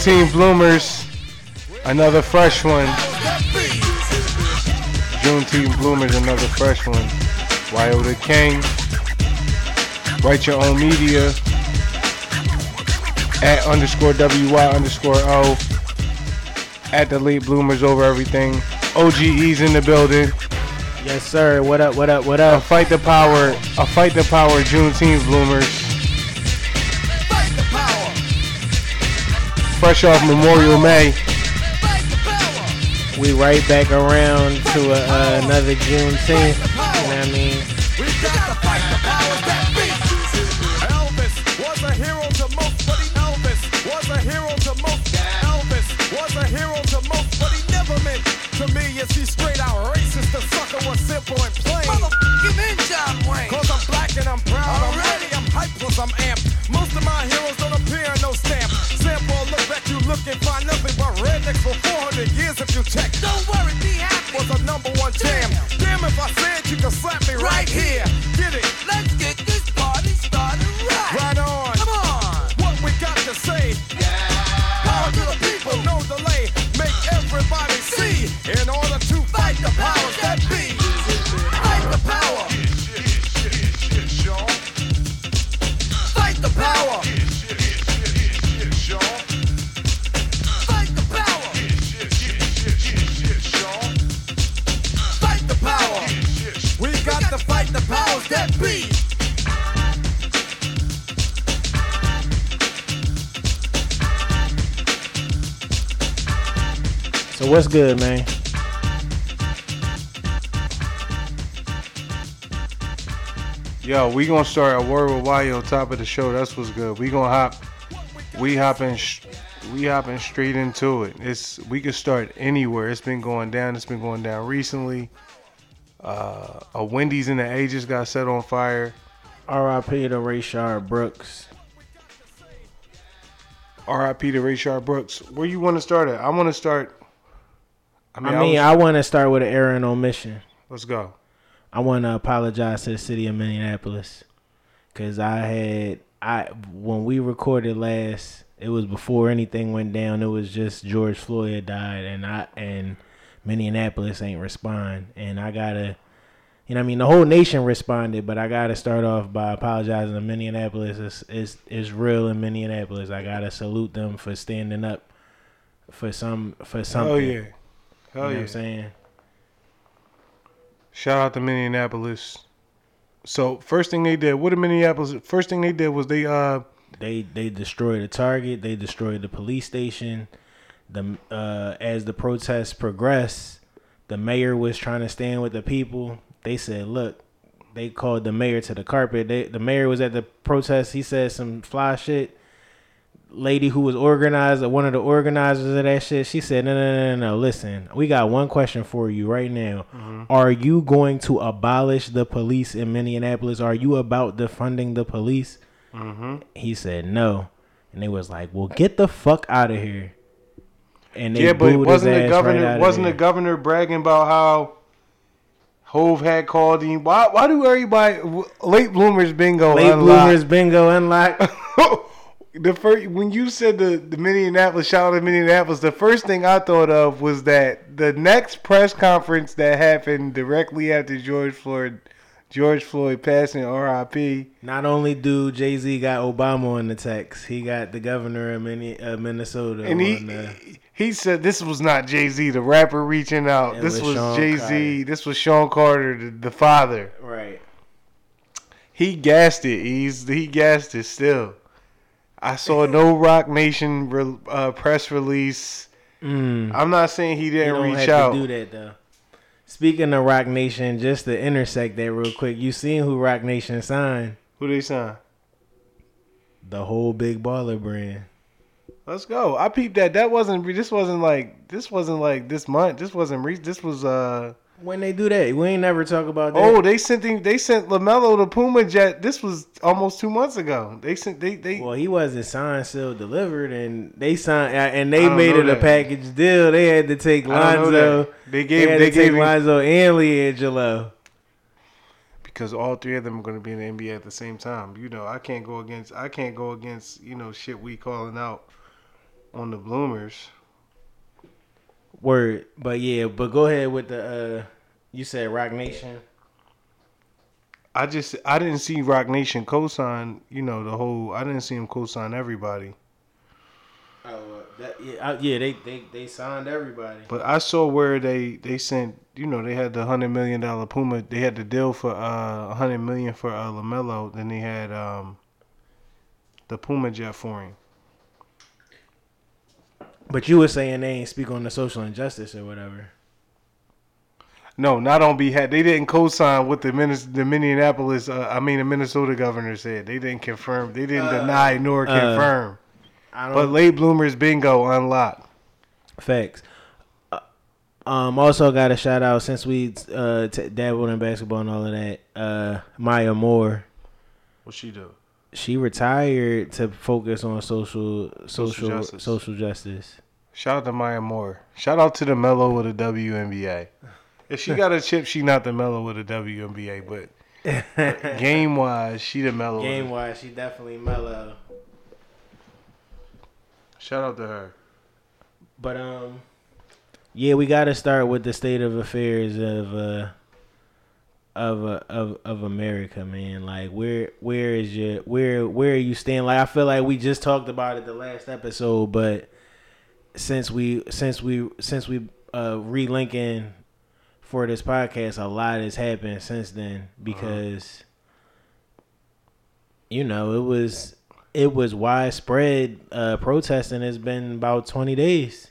Juneteenth Bloomers, another fresh one. Juneteenth Bloomers, another fresh one. Yo the King. Write your own media at underscore WY underscore O. At the late bloomers over everything. OGE's in the building. Yes, sir. What up? What up? What up? A fight the power. A fight the power. Juneteenth bloomers. Fresh off Memorial May. We right back around to a, uh, another Juneteenth. You know what I mean? What's good, man? Yo, we gonna start a word with on top of the show. That's what's good. We gonna hop, we hopping, we hopping straight into it. It's we can start anywhere. It's been going down. It's been going down recently. Uh, a Wendy's in the A just got set on fire. R.I.P. to Rayshard Brooks. R.I.P. to Rayshard Brooks. Where you want to start at? I want to start I mean, I, mean, I, I want to start with an error and omission. Let's go. I want to apologize to the city of Minneapolis because I had I when we recorded last, it was before anything went down. It was just George Floyd died, and I and Minneapolis ain't respond, and I gotta, you know, what I mean, the whole nation responded, but I gotta start off by apologizing to Minneapolis. It's it's, it's real in Minneapolis. I gotta salute them for standing up for some for oh, something. Oh yeah, you hell know what yeah. I'm saying? Shout out to Minneapolis. So first thing they did, what did Minneapolis? First thing they did was they uh They they destroyed a target. They destroyed the police station. The uh, as the protests progressed, the mayor was trying to stand with the people. They said, "Look." They called the mayor to the carpet. They, the mayor was at the protest. He said some fly shit. Lady who was organized, one of the organizers of that shit, she said, "No, no, no, no, no. Listen, we got one question for you right now. Mm-hmm. Are you going to abolish the police in Minneapolis? Are you about defunding the police?" Mm-hmm. He said no, and they was like, "Well, get the fuck out of here." And they yeah, but wasn't the governor right wasn't the governor bragging about how Hove had called him? Why why do everybody late bloomers bingo late unlocked? bloomers bingo unlocked? the first when you said the, the Minneapolis shout out to Minneapolis, the first thing I thought of was that the next press conference that happened directly after George Floyd George Floyd passing RIP. Not only do Jay Z got Obama on the text, he got the governor of Minne- Minnesota And on he the. he said this was not Jay Z, the rapper reaching out. This was was, Jay Z. This was Sean Carter, the, the father. Right. He gassed it. He's he gassed it still. I saw no Roc Nation re, uh, press release. Mm. I'm not saying he didn't reach out. to do that though. Speaking of Roc Nation, just to intersect that real quick, you seen who Roc Nation signed? Who they sign? The whole Big Baller brand. Let's go. I peeped that. That wasn't. This wasn't like. This wasn't like this month. This wasn't. Re- this was. uh When they do that, we ain't never talk about that. Oh, they sent him. They sent Lamelo to Puma jet. This was almost two months ago. They sent. They. They. Well, he wasn't signed, still delivered, and they signed, uh, and they made it a package deal. They had to take I don't know Lonzo. that. They They, gave. had They to take gave Lonzo and LiAngelo. because all three of them are going to be in the NBA at the same time. You know, I can't go against. I can't go against. You know, shit we calling out on the bloomers. Word, but yeah, but go ahead with the. uh You said Roc Nation. I just. I didn't see Roc Nation co-sign. You know, the whole. I didn't see him co-sign everybody. Oh, that yeah, uh, yeah. They they they signed everybody. But I saw where they they sent you know they had the hundred million dollar Puma they had the deal for uh a hundred million for uh, Lamelo then they had um the Puma jet for him. But you were saying they ain't speak on the social injustice or whatever. No, not on behalf. They didn't co-sign what the Minnes- the Minneapolis uh, I mean the Minnesota governor said. They didn't confirm. They didn't deny nor uh, confirm. I don't. but late bloomers bingo unlocked. Facts. Uh, Um, also got a shout out since we uh t- dabbled in basketball and all of that. Uh, Maya Moore, What she do? She retired to focus on social social justice. social justice. Shout out to Maya Moore. Shout out to the Mellow with the WNBA. If she got a chip, she not the Mellow with the WNBA, but game wise, she the Mellow. Game wise, she definitely mellow. Shout out to her. But um, yeah, we got to start with the state of affairs of uh of of of America, man. Like where where is your where where are you staying? Like I feel like we just talked about it the last episode, but since we since we since we uh relinking for this podcast, a lot has happened since then because you know it was it was widespread uh protesting. It's been about twenty days.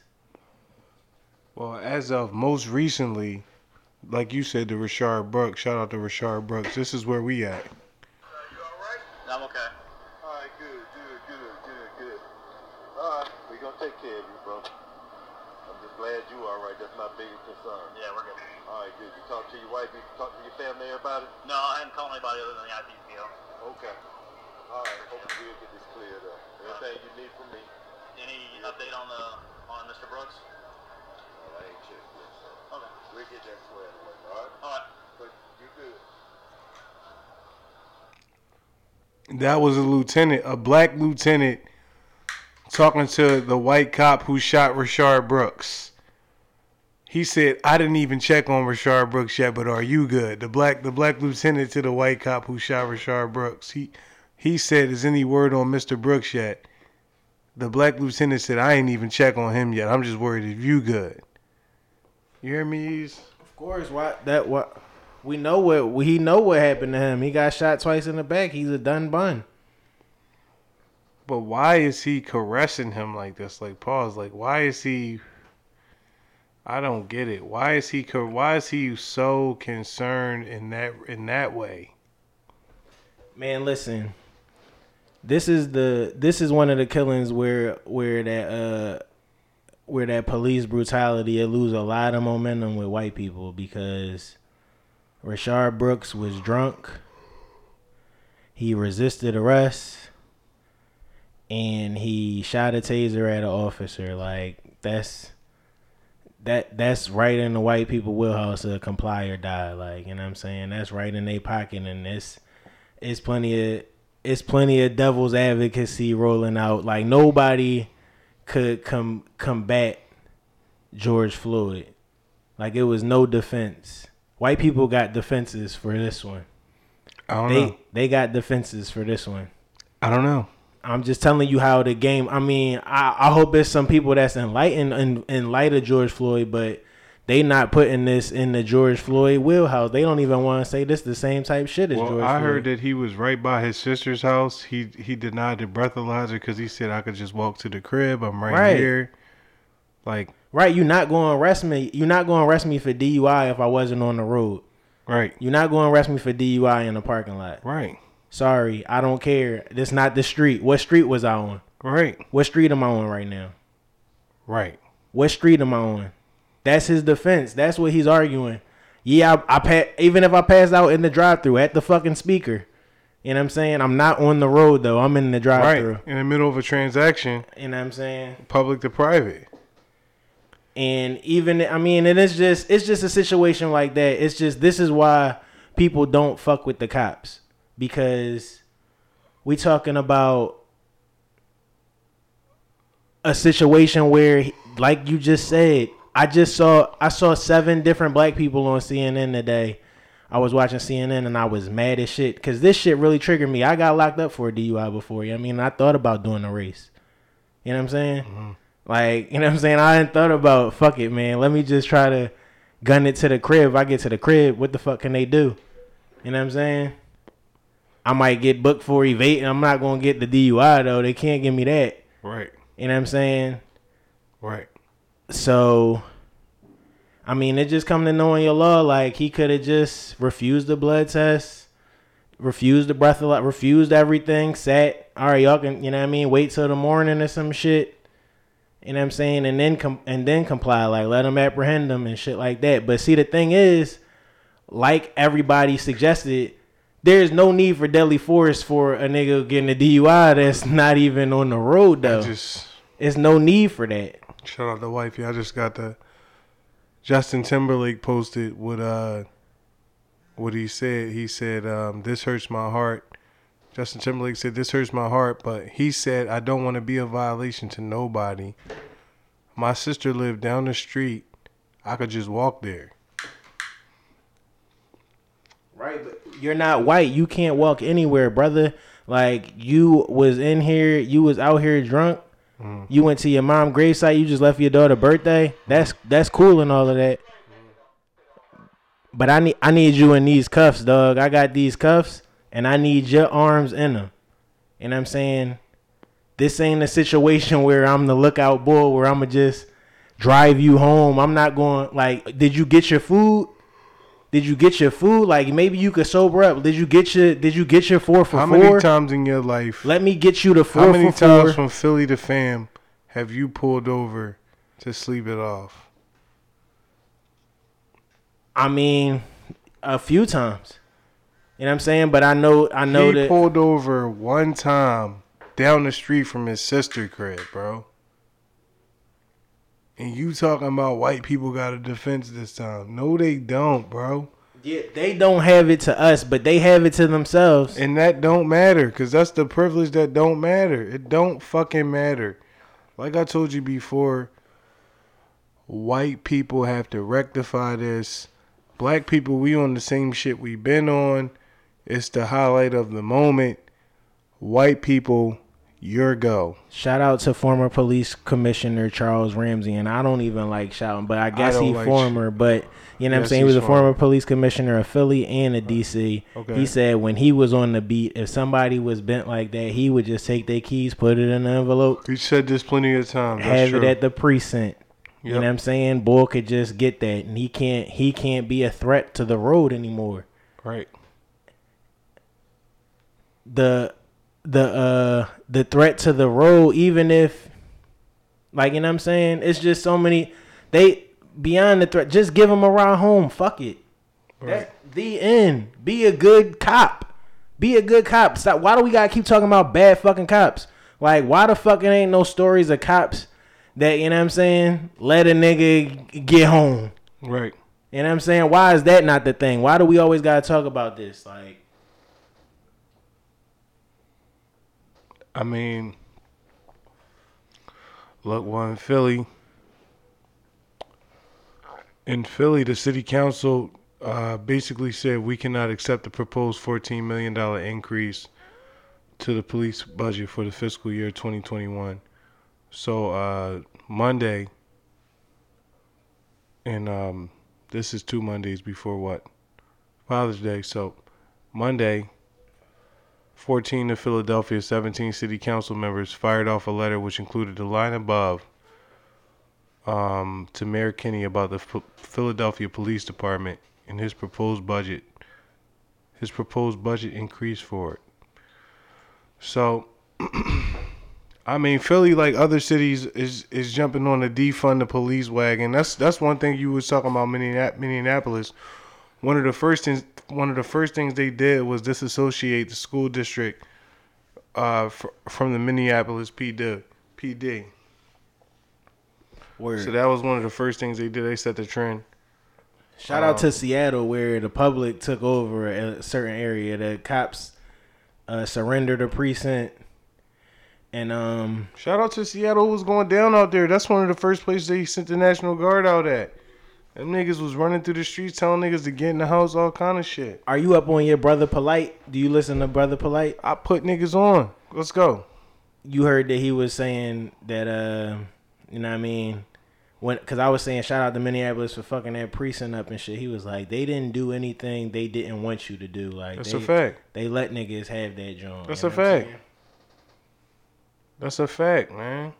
Well, as of most recently, like you said, to Rayshard Brooks. Shout out to Rayshard Brooks. This is where we at. You all right? I'm okay. All right, good, good, good, good, good. All right, we gonna take care of you, bro. I'm just glad you're all right. That's my biggest concern. Yeah, we're good. All right, good. You talk to your wife, you talk to your family, everybody. No, I haven't called anybody other than the IPCO. Okay. All right, hopefully we'll get this cleared up. Anything you need from me, Any update on the on Mr. Brooks? well, I ain't checked yet, so Okay. we'll get that squared away. All That was a lieutenant, a black lieutenant, talking to the white cop who shot Rayshard Brooks. He said, "I didn't even check on Rayshard Brooks yet, but are you good?" The black the black lieutenant to the white cop who shot Rayshard Brooks. He he said, "Is any word on Mr. Brooks yet?" The black lieutenant said, "I ain't even check on him yet. I'm just worried if you good." You hear me? Of course, what that what we know what we know what happened to him. He got shot twice in the back. He's a done bun. But why is he caressing him like this? Like pause. Like why is he? I don't get it. Why is he? Why is he so concerned in that in that way? Man, listen. This is the this is one of the killings where where that uh where that police brutality it lose a lot of momentum with white people because Rayshard Brooks was drunk. He resisted arrest and he shot a taser at an officer. Like that's that that's right in the white people wheelhouse to comply or die. Like, you know what I'm saying? That's right in their pocket and it's it's plenty of it's plenty of devil's advocacy rolling out. Like nobody could come combat George Floyd. Like it was no defense. White people got defenses for this one. I don't They know. they got defenses for this one. I don't know. I'm just telling you how the game. I mean, I, I hope it's some people that's enlightened in, in light of George Floyd, but they not putting this in the George Floyd wheelhouse. They don't even want to say this the same type shit as Well, George I Floyd. heard that he was right by his sister's house. He he denied the breathalyzer because he said I could just walk to the crib. I'm right, Right. here. Like Right, you're not going to arrest me. You're not going to arrest me for DUI if I wasn't on the road. right, You're not going to arrest me for DUI in the parking lot. right, Sorry, I don't care. This not the street. What street was I on? right, What street am I on right now? right. What street am I on? That's his defense. That's what he's arguing. Yeah, I, I pa- even if I pass out in the drive-through at the fucking speaker, you know what I'm saying? I'm not on the road though. I'm in the drive-through. Right. In the middle of a transaction, You know what I'm saying? public to private. And even I mean, it is just it's just a situation like that. It's just this is why people don't fuck with the cops because we talking about a situation where like you just said, I just saw I saw seven different black people on CNN today. I was watching CNN and I was mad as shit cuz this shit really triggered me. I got locked up for a DUI before. You know I mean, I thought about doing a race. You know what I'm saying? Mm-hmm. Like, you know what I'm saying? I hadn't thought about fuck it, man. Let me just try to gun it to the crib. If I get to the crib, what the fuck can they do? You know what I'm saying? I might get booked for evading. I'm not gonna get the DUI though. They can't give me that. Right, You know what I'm saying? right. So I mean, it just come to knowing your law. Like he could have just refused the blood test, refused the breath, of refused everything. Sat, all right, y'all can, you know what I mean? Wait till the morning or some shit. You know what I'm saying? And then com- and then comply. Like let them apprehend them and shit like that. But see, the thing is, like everybody suggested. There's no need for deadly force for a nigga getting a DUI that's not even on the road though. just There's no need for that. shout out to wifey. I just got the Justin Timberlake posted what uh what he said. He said, um, "This hurts my heart." Justin Timberlake said, "This hurts my heart," but he said, "I don't want to be a violation to nobody." My sister lived down the street. I could just walk there. Right, but you're not white. You can't walk anywhere, brother. Like you was in here, you was out here drunk. Mm-hmm. You went to your mom gravesite. You just left your daughter birthday. That's that's cool and all of that. But I need I need you in these cuffs, dog. I got these cuffs, and I need your arms in them. And I'm saying, this ain't a situation where I'm the lookout boy, where I'ma just drive you home. I'm not going like. Did you get your food? Did you get your food? Like maybe you could sober up. Did you get your Did you get your four for How four? many times in your life? Let me get you the four How many times four. from Philly to fam have you pulled over to sleep it off? I mean, a few times. You know what I'm saying? But I know I know he that pulled over one time down the street from his sister crib, bro. And you talking about white people got a defense this time? No, they don't, bro. yeah, they don't have it to us, but they have it to themselves. And that don't matter, cause that's the privilege that don't matter. It don't fucking matter. Like I told you before, White people have to rectify this. Black people, we on the same shit we been on. It's the highlight of the moment. White people, your go. Shout out to former police commissioner Charles Ramsey, and I don't even like shouting, but I guess don't he like former. But you know what I'm saying? He was a former police commissioner of Philly and a DC. Okay. He said when he was on the beat, if somebody was bent like that, he would just take their keys, put it in an envelope, He said this plenty of times. Have true. it at the precinct. You know what I'm saying? Boy could just get that, and he can't. He can't be a threat to the road anymore. right. the the uh the threat to the road even if like you know what i'm saying? It's just so many they beyond the threat just give them a ride home. Fuck it. That's the end. Be a good cop. Be a good cop. Stop why do we gotta keep talking about bad fucking cops? Like why the fucking ain't no stories of cops that you know what i'm saying? Let a nigga get home. Right. you know what i'm saying? Why is that not the thing? Why do we always gotta talk about this? Like I mean, look, in Philly, in Philly, the city council uh, basically said we cannot accept the proposed $14 million increase to the police budget for the fiscal year 2021. So, uh, Monday, and um, this is two Mondays before what? Father's Day. So, Monday, 14 of Philadelphia's 17 city council members fired off a letter which included the line above um, to Mayor Kenney about the Ph- Philadelphia Police Department and his proposed budget, his proposed budget increase for it. So, I mean, Philly, like other cities, is is jumping on the defund the police wagon. That's that's one thing you was talking about Minneapolis. One of the first things, one of the first things they did was disassociate the school district uh, fr- from the Minneapolis PD. PD. word. So that was one of the first things they did. They set the trend. Shout out to Seattle where the public took over a certain area. The cops uh, surrendered a precinct, and um, Shout out to Seattle. What was going down out there? That's one of the first places they sent the National Guard out at. Them niggas was running through the streets telling niggas to get in the house, all kind of shit. are you up on your brother Polite? Do you listen to brother Polite? I put niggas on. Let's go. You heard that he was saying that uh, you know what I mean. When, cause I was saying shout out to Minneapolis for fucking that precinct up and shit. He was like, they didn't do anything they didn't want you to do. Like That's they, a fact. They let niggas have that joint. That's you a know I'm fact. That's a fact, man.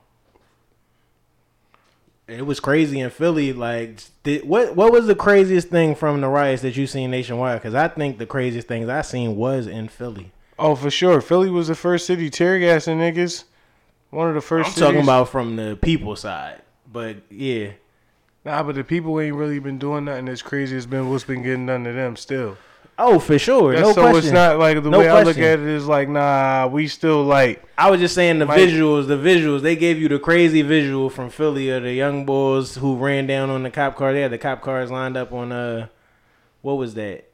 It was crazy in Philly. Like, did, what what was the craziest thing from the riots that you seen nationwide? Because I think the craziest things I seen was in Philly. Oh, for sure. Philly was the first city tear gassing niggas. One of the 1st I'm cities. talking about from the people side, but yeah, Nah, but the people ain't really been doing nothing as crazy as been what's been getting done to them still. Oh for sure, That's- no so question. it's not like the No way I look at it is like, nah, we still like I was just saying the visuals, the visuals. They gave you the crazy visual from Philly of the young boys who ran down on the cop car. They had the cop cars lined up on uh, what was that?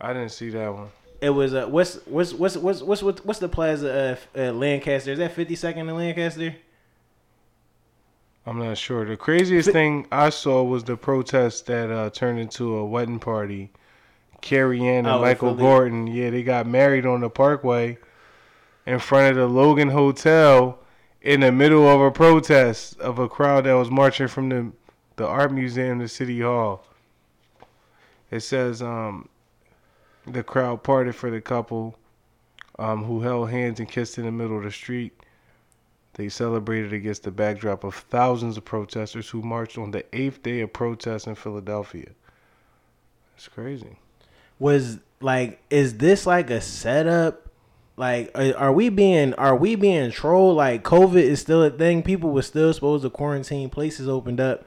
I didn't see that one. It was uh, what's what's what's what's what's what's, what's the plaza uh, uh, Lancaster? Is that 52nd in Lancaster? I'm not sure. The craziest thing I saw was the protest that uh, turned into a wedding party. Carrie Ann and Oh, Michael. Gordon, yeah, they got married on the Parkway in front of the Logan Hotel in the middle of a protest of a crowd that was marching from the the art museum to City Hall. It says um, the crowd parted for the couple um, who held hands and kissed in the middle of the street. They celebrated against the backdrop of thousands of protesters who marched on the eighth day of protests in Philadelphia. It's crazy. Was like is this like a setup? Like are, we being are we being trolled? Like covid is still a thing. People were still supposed to quarantine places opened up.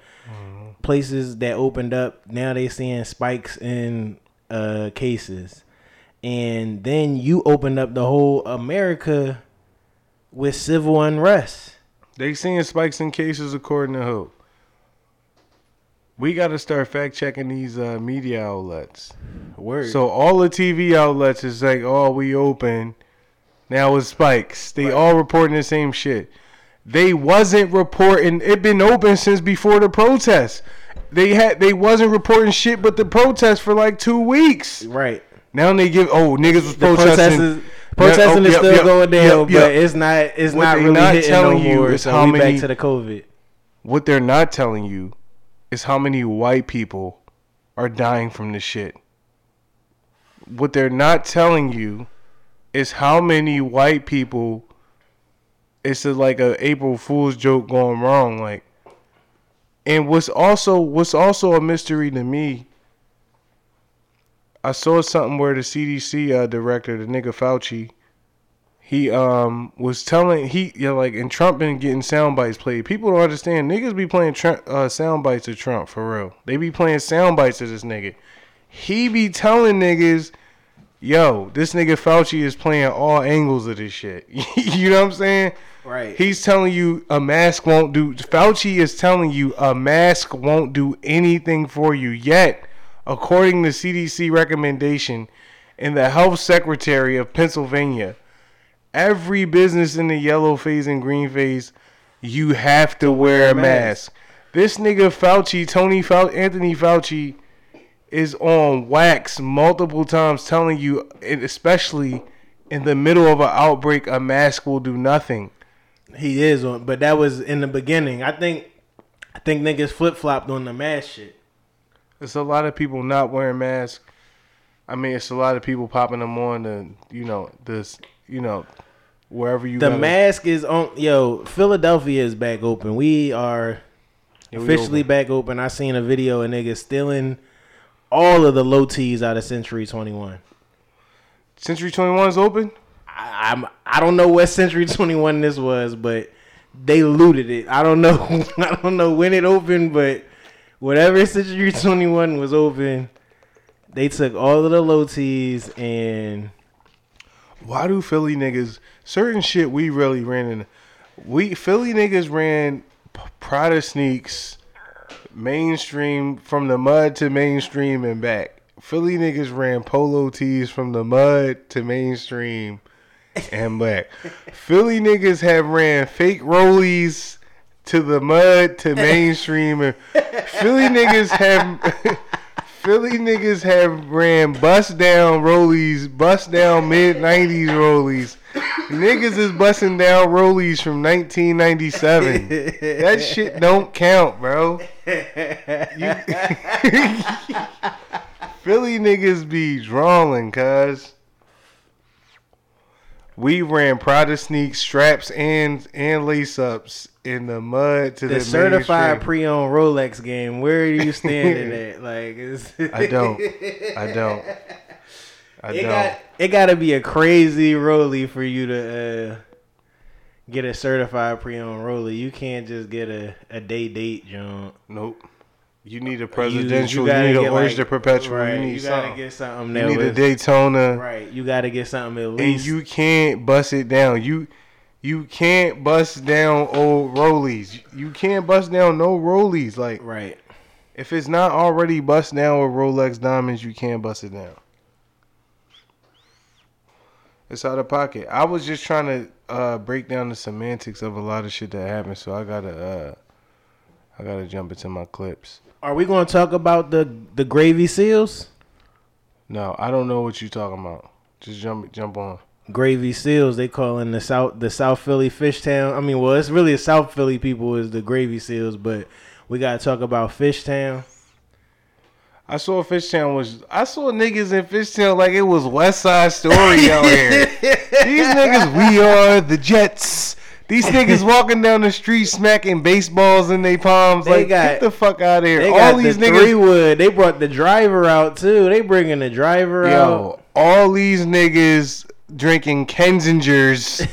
Places that opened up now they seeing spikes in uh cases. And then you opened up the whole america with civil unrest. They seeing spikes in cases according to who? We got to start fact checking these uh, media outlets. word So all the TV outlets is like, oh, we open. Now it's spikes. They all reporting the same shit. They wasn't reporting. It been open since before the protest. They had they wasn't reporting shit but the protest for like two weeks. Right. Now they give oh niggas was The protesting. protesting, Yeah, is oh, still yep, going yep, down, yep, but it's not. It's What not really not hitting no telling you more. is So how we many- back to the COVID. What they're not telling you is how many white people are dying from this shit. What they're not telling you is how many white people it's a, like a April Fool's joke going wrong like and what's also what's also a mystery to me I saw something where the CDC uh, director, the nigga Fauci, he um was telling he yeah like and Trump been getting sound bites played. People don't understand niggas be playing Trump, uh, sound bites of Trump for real. They be playing sound bites of this nigga. He be telling niggas, yo, this nigga Fauci is playing all angles of this shit. you know what I'm saying? Right. He's telling you a mask won't do. Fauci is telling you a mask won't do anything for you yet, according to CDC recommendation, and the health secretary of Pennsylvania, every business in the yellow phase and green phase, you have to wear a mask. This nigga Fauci, Tony Fauci, Anthony Fauci, is on wax multiple times telling you, and especially in the middle of an outbreak, a mask will do nothing. He is on, but that was in the beginning. I think, I think niggas flip flopped on the mask shit. There's a lot of people not wearing masks. I mean, it's a lot of people popping them on the, you know, this, you know, wherever you. The gotta- mask is on. Yo, Philadelphia is back open. We are Yeah, we officially open. back open. I seen a video of niggas stealing all of the low tees out of Century Twenty One. Century 21 is open. I, I'm I don't know what Century Twenty One this was, but they looted it. I don't know. I don't know when it opened, but whatever Century Twenty One was open, they took all of the low tees and Why do Philly niggas certain shit we really ran in? We Philly niggas ran Prada sneaks mainstream from the mud to mainstream and back. Philly niggas ran polo tees from the mud to mainstream and back. Philly niggas have ran fake rollies to the mud to mainstream and Philly niggas have Philly niggas have ran bust down rollies, bust down mid nineties rollies. Niggas is busting down rollies from 1997. That shit don't count, bro. You- Philly niggas be drawing, cuz. We ran Prada sneaks, straps, and and lace ups in the mud to the, the certified pre-owned Rolex game. Where are you standing at? Like, it's, I don't. I don't. I It don't. got it got to be a crazy rollie for you to uh, get a certified pre-owned rollie. You can't just get a, a day date jump. Nope. You need a presidential. You, gotta need get, an Oyster like- Perpetual. Right, you need you gotta something. get something you need a Daytona. right. You got to get something at least. And you can't bust it down. You you can't bust down old rollies. You can't bust down no rollies. Like right. if it's not already bust down with Rolex diamonds, you can't bust it down. It's out of pocket. I was just trying to uh, break down the semantics of a lot of shit that happened, so I gotta uh, I gotta jump into my clips. Are we going to talk about the the gravy seals? No, I don't know what you're talking about. Just jump jump on. Gravy seals. They call in the south the South Philly fish town. I mean, well, it's really a South Philly people is the gravy seals, but we got to talk about fish town. I saw Fishtown was I saw niggas in Fishtown like it was West Side Story out here. These niggas, we are the Jets. These niggas walking down the street smacking baseballs in their palms. They like got- get the fuck out of here. They all these the niggas, three wood. They brought the driver out too. They bringing the driver out. yo, all these niggas drinking Kenzingers,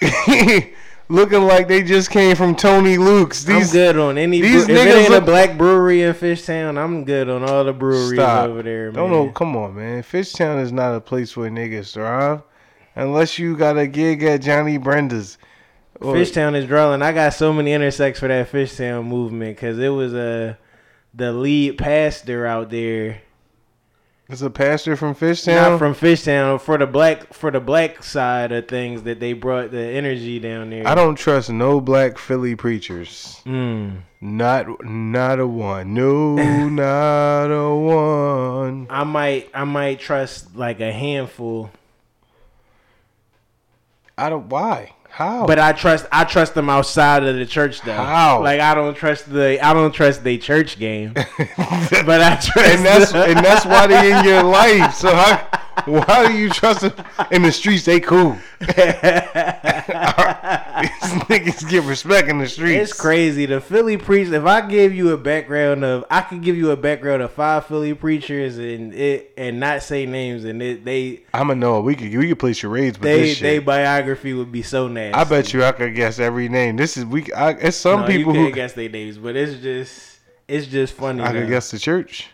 looking like they just came from Tony Luke's. I'm These good on any. these Brew- if it niggas ain't look- a black brewery in Fishtown, I'm good on all the breweries Stop. over there. Man. Don't know. Come on, man. Fishtown is not a place where niggas thrive, unless you got a gig at Johnny Brenda's. Or- Fishtown is drawing. I got so many intersects for that Fishtown movement because it was uh, the lead pastor out there. It's a pastor from Fishtown. Not from Fishtown for the black for the black side of things that they brought the energy down there. I don't trust no black Philly preachers. Mm. Not not a one. No, not a one. I might I might trust like a handful, I don't. Why? How? but I trust I trust them outside of the church though. How? Like I don't trust the I don't trust the church game, but I trust. and that's and that's why they in your life. So how why do you trust them in the streets? They cool. These niggas get respect in the streets. It's crazy. The Philly preach. If I give you a background of, I could give you a background of five Philly preachers and it and not say names, and it, they I'm gonna know. We could we could play charades, but they this they biography would be so nasty. I bet you I could guess every name. This is we. I, it's some No, people you who guess their names, but it's just it's just funny. I could guess the church.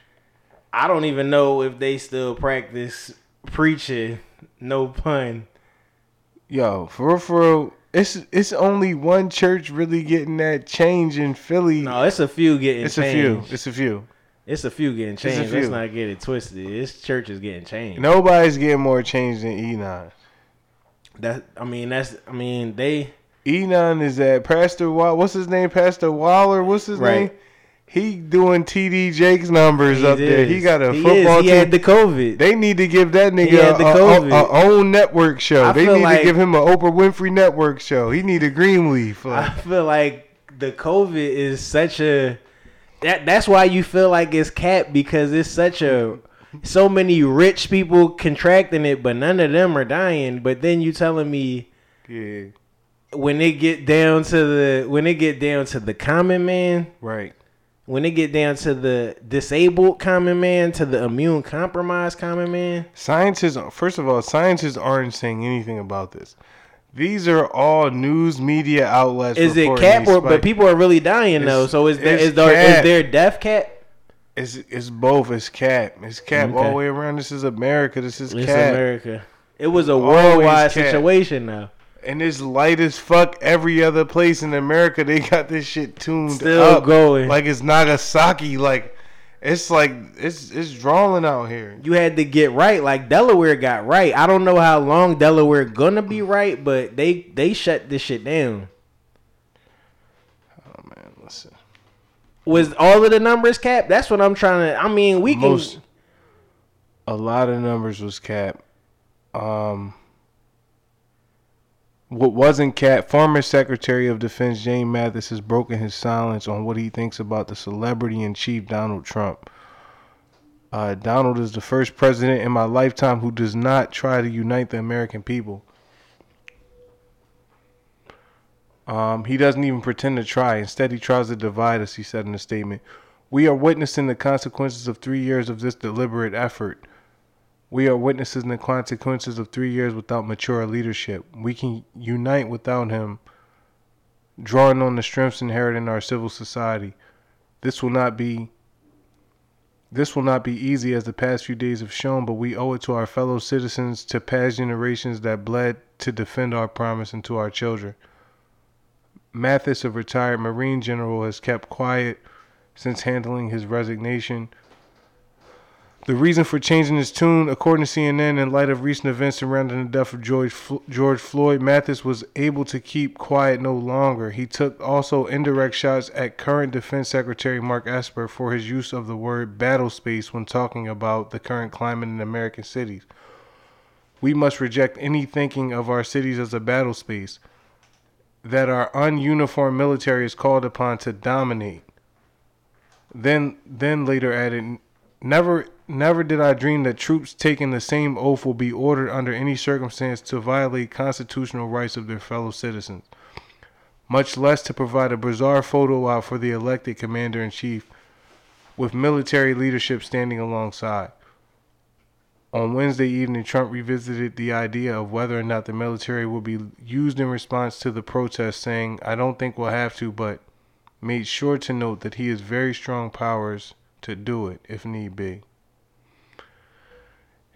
I don't even know if they still practice preaching. No pun. Yo, for real, for real, it's it's only one church really getting that change in Philly. No, it's a few getting it's a few. It's a few. It's a few getting changed. Let's not get it twisted. This church is getting changed. Nobody's getting more changed than Enon. That I mean, that's I mean they Enon is that Pastor Wall. What's his name? Pastor Waller. What's his Right. name? He doing TD Jake's numbers he up there. He got a He football is. He team. had the COVID. they need to give that nigga a, a- a- own network show. I they need like- to give him an Oprah Winfrey network show. He need a Greenleaf. I feel like the COVID is such a that that's why you feel like it's capped because it's such a so many rich people contracting it, but none of them are dying. But then you telling me yeah, when they get down to the when they get down to the common man, right. When they get down to the disabled common man, to the immune compromised common man, Scientists, first of all, scientists aren't saying anything about this. These are all news media outlets. is it cap or but people are really dying though? So is there it's is there is there death cap? It's it's both. It's cap. It's cap all the way around. This is America. This is It's cap. America. It was a Always worldwide cap. situation now. And it's light as fuck. Every other place in America, they got this shit tuned Still up. going. Like it's Nagasaki. Like it's like it's it's drawing out here. You had to get right. Like Delaware got right. I don't know how long Delaware gonna be right, but they they shut this shit down. Oh man, listen. Was all of the numbers capped? That's what I'm trying to. I mean, we can. Most a lot of numbers was capped. Um, what wasn't Cat, Former Secretary of Defense James Mattis has broken his silence on what he thinks about the celebrity in chief Donald Trump. Uh, Donald is the first president in my lifetime who does not try to unite the American people. Um, he doesn't even pretend to try. Instead, he tries to divide us, he said in a statement. We are witnessing the consequences of three years of this deliberate effort. We are witnessing the consequences of three years without mature leadership. We can unite without him, drawing on the strengths inherent in our civil society. This will not be this will not be easy as the past few days have shown, but we owe it to our fellow citizens, to past generations that bled to defend our promise and to our children. Mattis, a retired Marine general, has kept quiet since handling his resignation. The reason for changing his tune, according to CNN, in light of recent events surrounding the death of George, George Floyd, Mattis was able to keep quiet no longer. He took also indirect shots at current Defense Secretary Mark Esper for his use of the word battle space when talking about the current climate in American cities. We must reject any thinking of our cities as a battle space that our ununiformed military is called upon to dominate. Then then later added never never did I dream that troops taking the same oath will be ordered under any circumstance to violate constitutional rights of their fellow citizens. Much less to provide a bizarre photo op for the elected commander in chief with military leadership standing alongside. On Wednesday evening, Trump revisited the idea of whether or not the military will be used in response to the protests, saying, I don't think we'll have to, but made sure to note that he has very strong powers to do it if need be.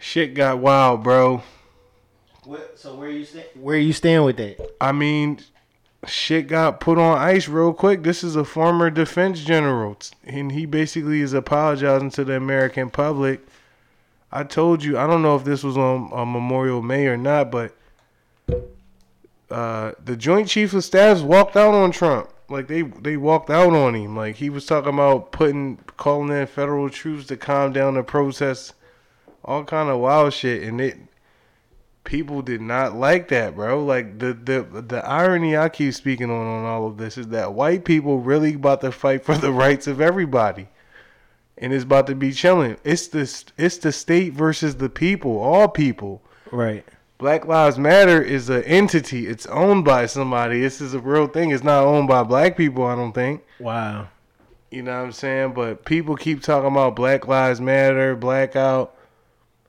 Shit got wild, bro. What, so where you stand? Where you stand with that? I mean, shit got put on ice real quick. This is a former defense general, and he basically is apologizing to the American public I told you, I don't know if this was on, on Memorial May or not, but uh, the Joint Chiefs of Staffs walked out on Trump. Like they they walked out on him. Like he was talking about putting calling in federal troops to calm down the protests, all kind of wild shit, and it people did not like that, bro. Like the the the irony I keep speaking on on all of this is that white people really about to fight for the rights of everybody, and it's about to be chilling. It's this it's the state versus the people, all people. Right. Black Lives Matter is an entity. It's owned by somebody. This is a real thing. It's not owned by black people. I don't think. Wow. You know what I'm saying? But people keep talking about Black Lives Matter, blackout.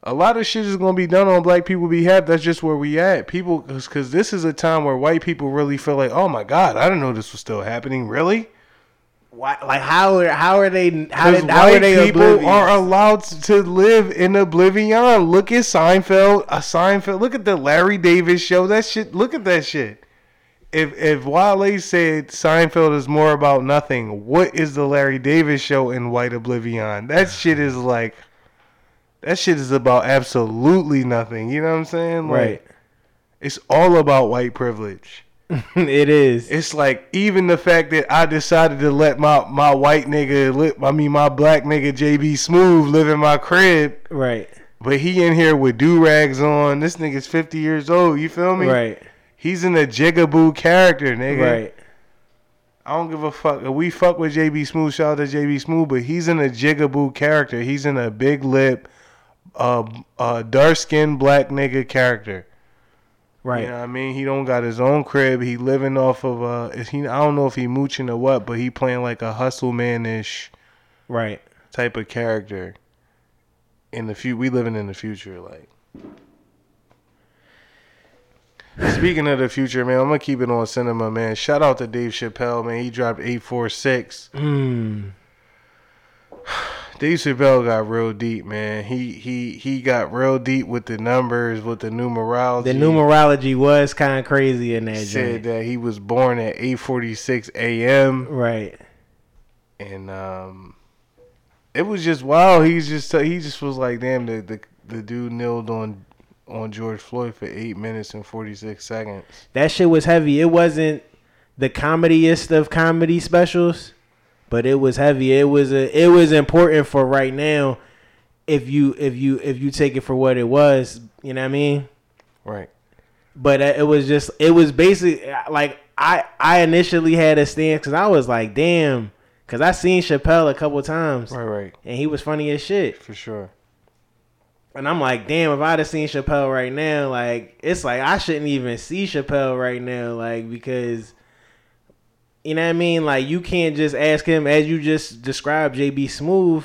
A lot of shit is gonna be done on black people behalf. That's just where we at. People, because this is a time where white people really feel like, oh my god, I didn't know this was still happening. Really? Why? Like how are how are they? How, did, how are white they people oblivious? are allowed to live in oblivion. Look at Seinfeld. A Seinfeld. Look at the Larry David's show. That shit. Look at that shit. If if Wale said Seinfeld is more about nothing, what is the Larry David's show in white oblivion? That shit is like. That shit is about absolutely nothing. You know what I'm saying? Like, right. It's all about white privilege. it is. It's like even the fact that I decided to let my my white nigga, I mean my black nigga JB Smoove live in my crib, right. but he in here with do rags on. This nigga's fifty years old. You feel me? Right. He's in a jigaboo character, nigga. Right. I don't give a fuck. We fuck with JB Smoove. Shout out to JB Smoove, but he's in a jigaboo character. He's in a big lip, uh, uh dark skinned black nigga character. Right. You know what I mean? He don't got his own crib. He living off of uh is he I don't know if he mooching or what, but he playing like a hustle man ish Right. type of character. In the few we living in the future, like Speaking of the future, man, I'm gonna keep it on cinema, man. Shout out to Dave Chappelle, man. He dropped eight four six. Mm. Dave Chappelle got real deep, man. He he he got real deep with the numbers, with the numerology. The numerology was kind of crazy in that said joint. that he was born at 8:46 a.m. Right. and um, it was just wow. He's just he just was like, damn, the the, the dude kneeled on on George Floyd for eight minutes and 46 seconds. That shit was heavy. It wasn't the comediest of comedy specials, but it was heavy. It was a, it was important for right now. If you if you if you take it for what it was, you know what I mean. Right. But it was just it was basically like I I initially had a stance because I was like, damn, because I seen Chappelle a couple times Right. Right. and he was funny as shit. For sure. And I'm like, damn, if I'd have seen Chappelle right now, like, it's like I shouldn't even see Chappelle right now, like, because, you know what I mean? Like, you can't just ask him, as you just described JB Smoove,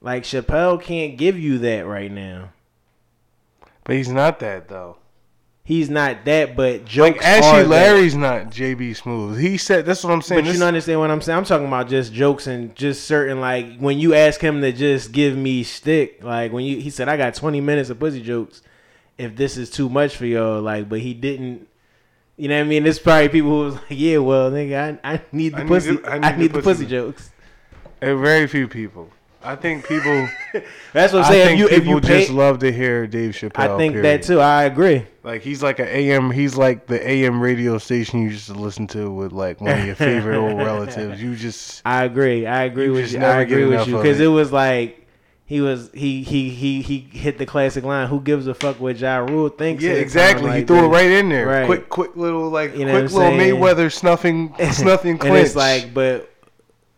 like, Chappelle can't give you that right now. But he's not that though. He's not that, but jokes Like Ashley are that. Larry's not JB Smoove. He said that's what I'm saying. But you don't understand what I'm saying. I'm talking about just jokes and just certain like when you ask him to just give me stick, like when you he said I got 20 minutes of pussy jokes. If this is too much for y'all, like, but he didn't. You know what I mean? There's probably people who was like, yeah, well, nigga, I, I need the I need pussy. the- I I need need, the the pussy. pussy jokes. uh, very few people. I think people. That's what I'm I saying. think If you if people you pay, just love to hear Dave Chappelle. I think period. that too. I agree. Like he's like an AM. He's like the AM radio station you used to listen to with like one of your favorite old relatives. You just I agree. I agree You with just you. I agree with you because it. it was like he was he he he he hit the classic line. Who gives a fuck what Ja Rule thinks? yeah, at a time exactly. he like threw it right in there. Right. Quick, quick little like You know quick little saying? Mayweather snuffing snuffing clinch. and it's like, but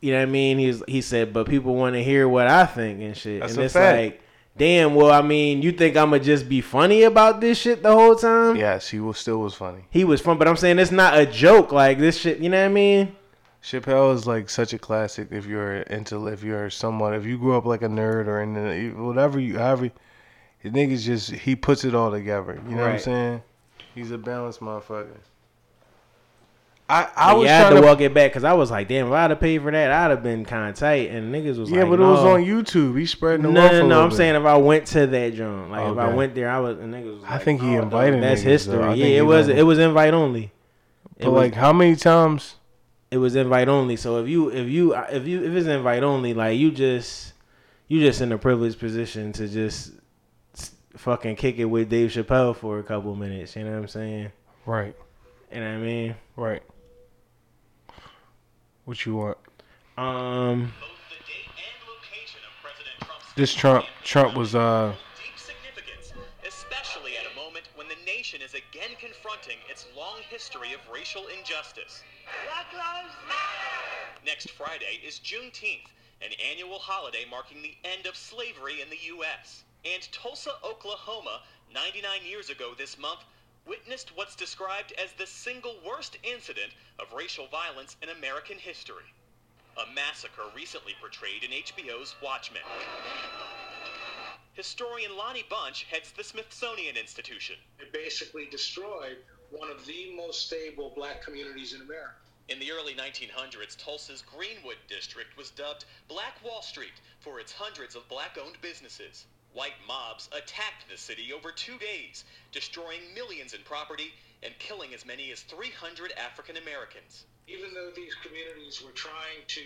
you know what I mean? He's he said, but people want to hear what I think and shit. That's and it's fact. like, damn. Well, I mean, you think I'ma just be funny about this shit the whole time? yes, he was still was funny. He was fun, but I'm saying it's not a joke. Like this shit, you know what I mean? Chappelle is like such a classic. If you're into, if you're someone, if you grew up like a nerd or in whatever you, however, the nigga's just he puts it all together. You know what I'm saying? He's a balanced motherfucker. I I But was yeah, I had trying to to walk it back because I was like, damn, if I'd have paid for that, I'd have been kind of tight. And niggas was yeah, like, but it was on YouTube. He spreading the No, wealth no, no. I'm bit. saying if I went to that joint, like if I went there, I was. And niggas was I like, think he oh, invited dog, That's niggas, history. Yeah, it was. It was invite only. It But was, like, how many times? It was invite only. So if you if you if you if it's invite only, like you just you just in a privileged position to just fucking kick it with Dave Chappelle for a couple minutes. You know what I'm saying? Right. You know what I mean? Right. What you want? Um, Both the date and location of President Trump's This Trump Trump was uh especially at a moment when the nation is again confronting its long history of racial injustice. Next Friday is Juneteenth, an annual holiday marking the end of slavery in the U.S. And Tulsa, Oklahoma, 99 years ago this month, witnessed what's described as the single worst incident of racial violence in American history. A massacre recently portrayed in HBO's Watchmen. Historian Lonnie Bunch heads the Smithsonian Institution. It basically destroyed one of the most stable black communities in America. In the early 1900s, Tulsa's Greenwood district was dubbed Black Wall Street for its hundreds of black owned businesses. White mobs attacked the city over two days, destroying millions in property and killing as many as 300 African Americans. Even though these communities were trying to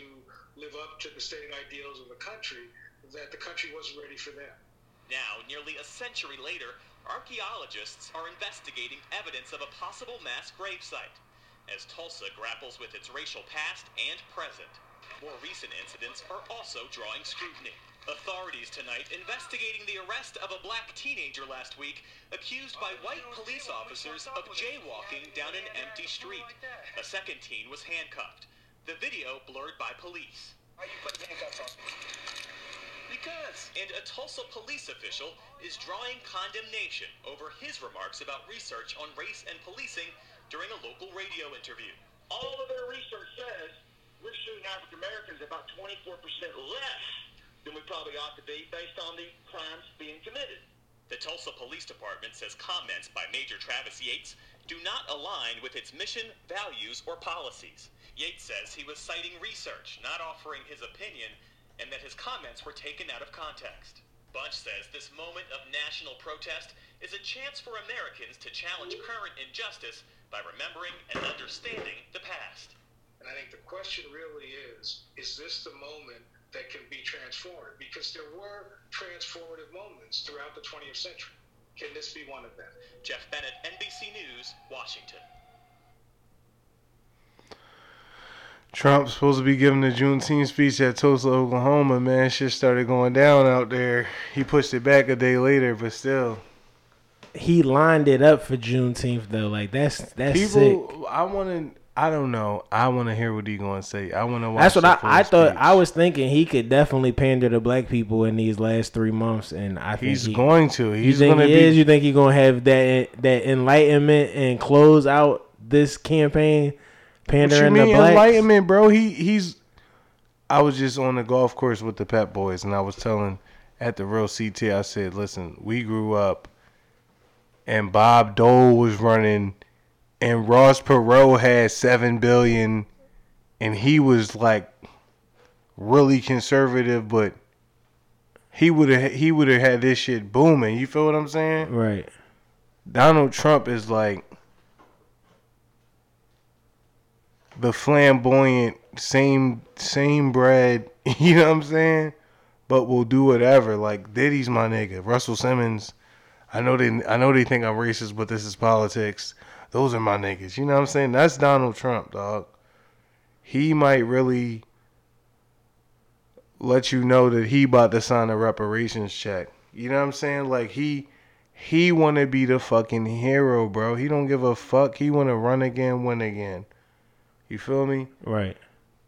live up to the stated ideals of the country, that the country wasn't ready for them. Now, nearly a century later, archaeologists are investigating evidence of a possible mass gravesite as Tulsa grapples with its racial past and present. More recent incidents are also drawing scrutiny. Authorities tonight investigating the arrest of a black teenager last week accused by white police officers of jaywalking down an empty street. A second teen was handcuffed. The video blurred by police. Why you put handcuffs on? Because. And a Tulsa police official is drawing condemnation over his remarks about research on race and policing during a local radio interview. all of their research says we're shooting African Americans about 24% less than we probably ought to be based on the crimes being committed. The Tulsa Police Department says comments by Major Travis Yates do not align with its mission, values, or policies. Yates says he was citing research, not offering his opinion, and that his comments were taken out of context. Bunch says this moment of national protest is a chance for Americans to challenge current injustice by remembering and understanding the past. And I think the question really is, is this the moment that can be transformed? Because there were transformative moments throughout the 20th century. Can this be one of them? Jeff Bennett, NBC News, Washington. Trump supposed to be giving the Juneteenth speech at Tulsa, Oklahoma. Man, shit started going down out there. He pushed it back a day later, but still, he lined it up for Juneteenth though. Like that's that's sick. I want to. I don't know. I want to hear what he going to say. I want to watch. That's what I, I thought. speech. I was thinking he could definitely pander to black people in these last three months, and I think He's he, going to. He's going to he be. is? You think he's gonna have that that enlightenment and close out this campaign What you pandering mean blacks? enlightenment, bro? He he's. I was just on the golf course with the Pep Boys, and I was telling at the real CT. I said, "Listen, we grew up, and Bob Dole was running, and Ross Perot had seven billion, and he was like really conservative, but he would have he would have had this shit booming. You feel what I'm saying? Right. Donald Trump is like the flamboyant same same bread, you know what I'm saying? But we'll do whatever. Like Diddy's my nigga. Russell Simmons, I know they I know they think I'm racist, but this is politics. Those are my niggas. You know what I'm saying? That's Donald Trump, dog. He might really let you know that he about to sign a reparations check. You know what I'm saying? Like he he want to be the fucking hero, bro. He don't give a fuck. He want to run again, win again. You feel me? Right.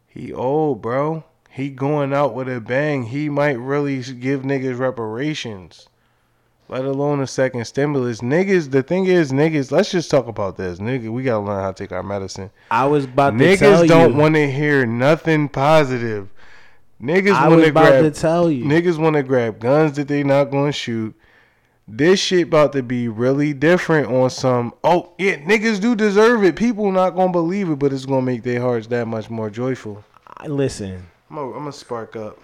He old, bro. He going out with a bang. He might really give niggas reparations. Let alone a second stimulus. Niggas, the thing is, niggas, let's just talk about this. Nigga, we gotta learn how to take our medicine. I was about to tell you. Niggas don't want to hear nothing positive. Niggas I want was to about grab to tell you. Niggas want to grab guns that they not going to shoot. This shit about to be really different on some. Oh yeah, niggas do deserve it. People not gonna believe it, but it's gonna make their hearts that much more joyful. I- Listen, I'm gonna, I'm gonna spark up.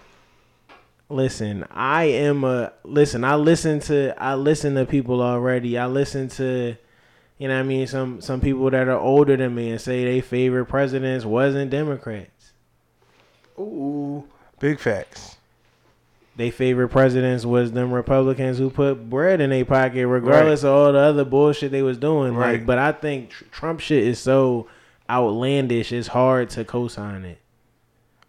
listen. I am a listen. I listen to I listen to people already. I listen to, you know, what I mean, some some people that are older than me and say they favorite presidents wasn't Democrats. Ooh, big facts. They favorite presidents was them Republicans who put bread in their pocket, regardless of all the other bullshit they was doing. Right. Like, but I think tr- Trump shit is so outlandish. It's hard to co-sign it.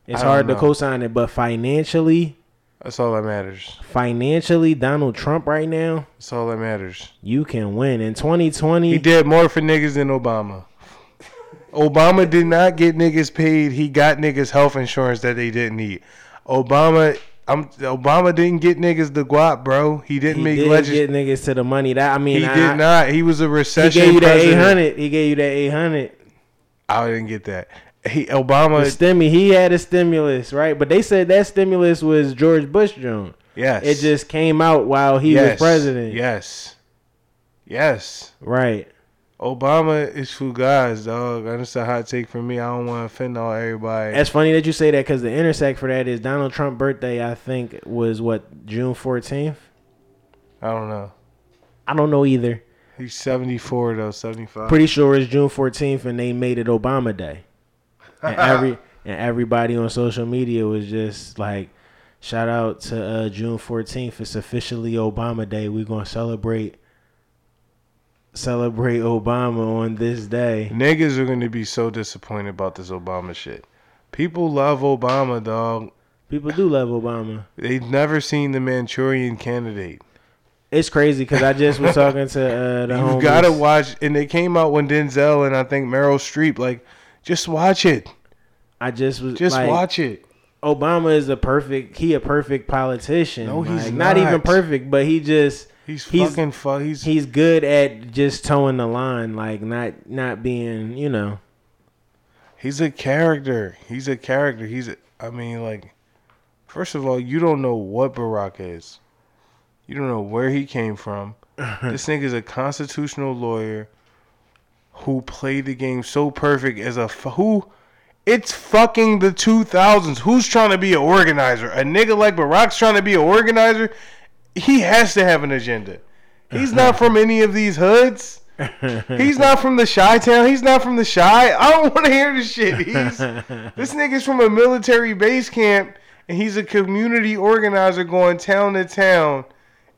It's hard to co-sign it, but financially, That's all that matters. financially, Donald Trump right now, That's all that matters. you can win in 2020. He did more for niggas than Obama. Obama did not get niggas paid. He got niggas health insurance that they didn't need. Obama, I'm Obama didn't get niggas the guap, bro. He didn't He make did legis- get niggas to the money. That I mean, He I- did not. He was a recession. He gave you that eight hundred. He gave you that eight hundred. I didn't get that. He Obama. The stimmy. He had a stimulus, right? But they said that stimulus was George Bush Jones. yes. It just came out while he yes. was president. Yes. Yes. Right. Obama is for guys, dog. That's a hot take for me. I don't want to offend all everybody. That's funny that you say that because the intersect for that is Donald Trump birthday. I think was what June fourteenth. I don't know. I don't know either. He's 74 though, 75. Pretty sure it's June fourteenth, and they made it Obama Day. And every and everybody on social media was just like, "Shout out to uh, June fourteenth. It's officially Obama Day. We're gonna celebrate." Celebrate Obama on this day. Niggas are going to be so disappointed about this Obama shit. People love Obama, dog. People do love Obama. They've never seen the Manchurian candidate. It's crazy because I just was talking to uh, the You homies. gotta watch, and they came out when Denzel and I think Meryl Streep. Like, just watch it. I just was Just like, watch it. Obama is a perfect. He a perfect politician. No, he's Like, not. even perfect, but he just He's, He's- fucking fu- He's he's good at just toeing the line, like not not being you know. he's a character. He's a character. He's. A, I mean, like, first of all, you don't know what Barack is. You don't know where he came from. this nigga's a constitutional lawyer who played the game so perfect as a f- who. It's fucking the 2000s. Who's trying to be an organizer? A nigga like Barack's trying to be an organizer. He has to have an agenda. He's not from any of these hoods. He's not from the Chi Town. He's not from the shy. I don't want to hear this shit. He's this nigga's from a military base camp, and he's a community organizer going town to town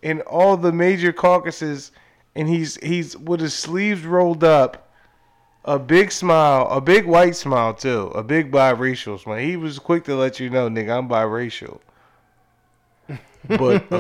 in all the major caucuses, and he's he's with his sleeves rolled up, a big smile, a big white smile too, a big biracial smile. He was quick to let you know, nigga, I'm biracial. But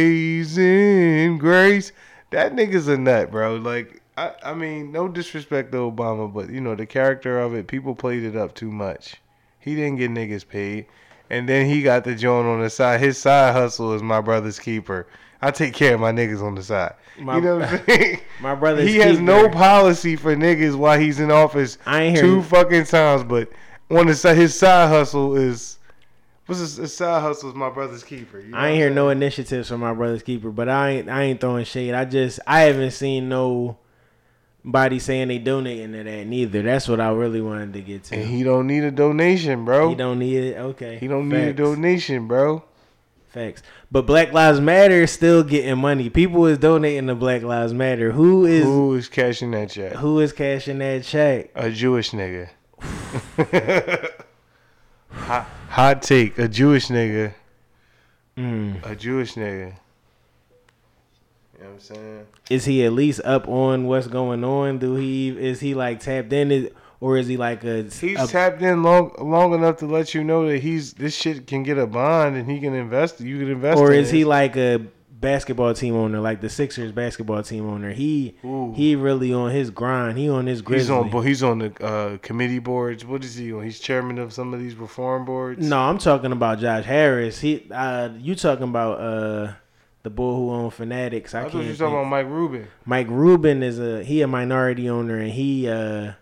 amazing grace, that nigga's a nut, bro. Like, I, I mean, no disrespect to Obama, but you know the character of it, people played it up too much. He didn't get niggas paid, and then he got the joint on the side. His side hustle is my brother's keeper. I take care of my niggas on the side. My- you know what I'm saying? My brother's he has no policy for niggas while he's in office. I ain't hear two you. fucking times, but on the side, his side hustle is what's his, his side hustle is my brother's keeper. You know I ain't hear saying? no initiatives from my brother's keeper, but I ain't I ain't throwing shade. I just I haven't seen no body saying they donating to that neither. That's what I really wanted to get to. And he don't need a donation, bro. He don't need it. Okay. He don't need a donation, bro. Facts. But Black Lives Matter is still getting money. People is donating to Black Lives Matter. Who is Who is cashing that check? Who is cashing that check? A Jewish nigga. hot, hot take. A Jewish nigga. Mm. A Jewish nigga. You know what I'm saying? Is he at least up on what's going on? Do he is he like tapped in it or is he like a, He's a tapped in long long enough to let you know that he's this shit can get a bond and he can invest. You can invest. or in is he like a basketball team owner, like the Sixers basketball team owner? He Ooh. he really on his grind. He on his He's grizzly. on. He's on the uh, committee boards. What is he on? He's chairman of some of these reform boards. no, I'm talking about Josh Harris. He uh, you talking about uh the boy who owned Fanatics? I, I can't. thought you were talking about Mike Rubin. Mike Rubin is a he a minority owner and he uh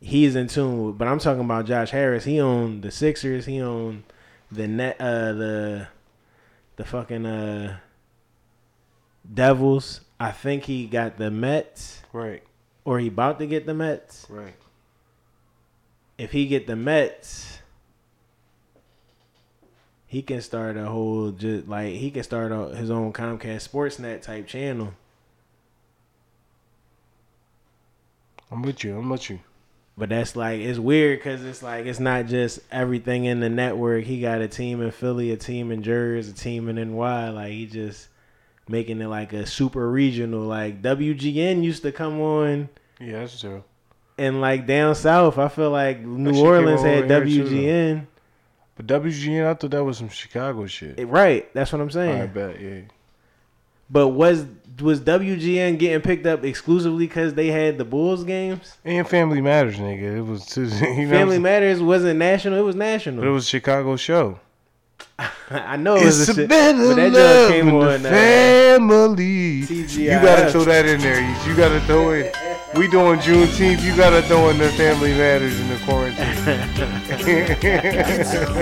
he's in tune with but I'm talking about Josh Harris. He owned the Sixers, he owned the net uh the the fucking uh Devils. I think he got the Mets Right. or he about to get the Mets. Right. If he get the Mets he can start a whole just like he can start a, his own Comcast Sportsnet type channel. I'm with you. I'm with you. But that's like it's weird because it's like it's not just everything in the network. He got a team in Philly, a team in Jersey, a team in NY. Like he just making it like a super regional. Like WGN used to come on Yeah, that's true. and like down south. I feel like New Orleans had here, too. WGN. But WGN, I thought that was some Chicago shit. Right, that's what I'm saying. I bet, yeah. But was was WGN getting picked up exclusively because they had the Bulls games? And Family Matters, nigga. It was too. You know Family? Matters wasn't national; it was national. But it was a Chicago show. I know it was It's a a shit, better but that love came in the on. Uh, family. TGIF. You gotta throw that in there. You gotta throw it. We doing Juneteenth. You gotta throw in the Family Matters in the It's a quarantine.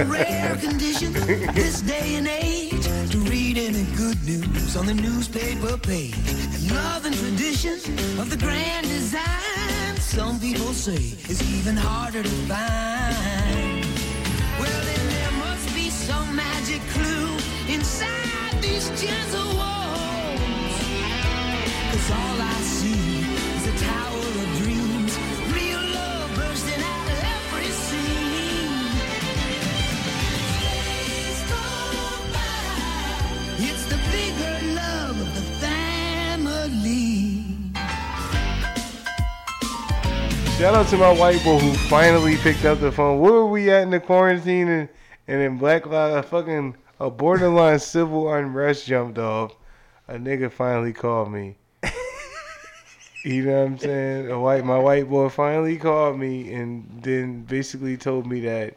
rare condition this day and age to read any good news on the newspaper page. And love and tradition of the grand design, some people say is even harder to find. Some magic clue inside these gentle walls. Cause all I see is a tower of dreams, real love bursting out of every scene. By, It's the bigger love of the family. Shout out to my white boy who finally picked up the phone. Where were we at in the quarantine? And, and in Black Lives, a fucking a borderline civil unrest jumped off. A nigga finally called me. You know what I'm saying? A white, my white boy finally called me and then basically told me that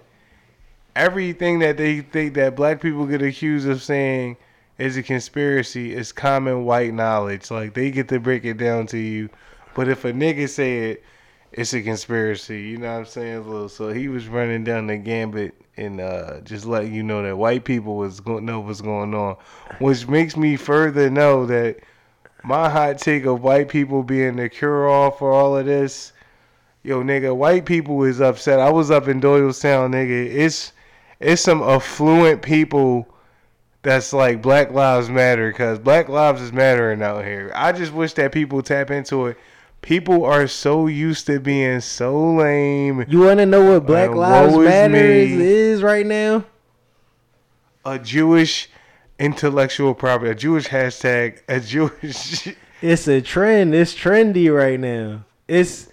everything that they think that black people get accused of saying is a conspiracy is common white knowledge. Like they get to break it down to you. But if a nigga say it, it's a conspiracy. You know what I'm saying? So, so he was running down the gambit and uh, just letting you know that white people was going know what's going on, which makes me further know that my hot take of white people being the cure all for all of this. Yo, nigga, white people is upset. I was up in Doylestown, nigga. It's it's some affluent people that's like Black Lives Matter because Black Lives is mattering out here. I just wish that people tap into it. People are so used to being so lame. You want to know what Black Uh, Lives Matter is, is right now? A Jewish intellectual property, a Jewish hashtag, a Jewish. It's a trend. It's trendy right now. It's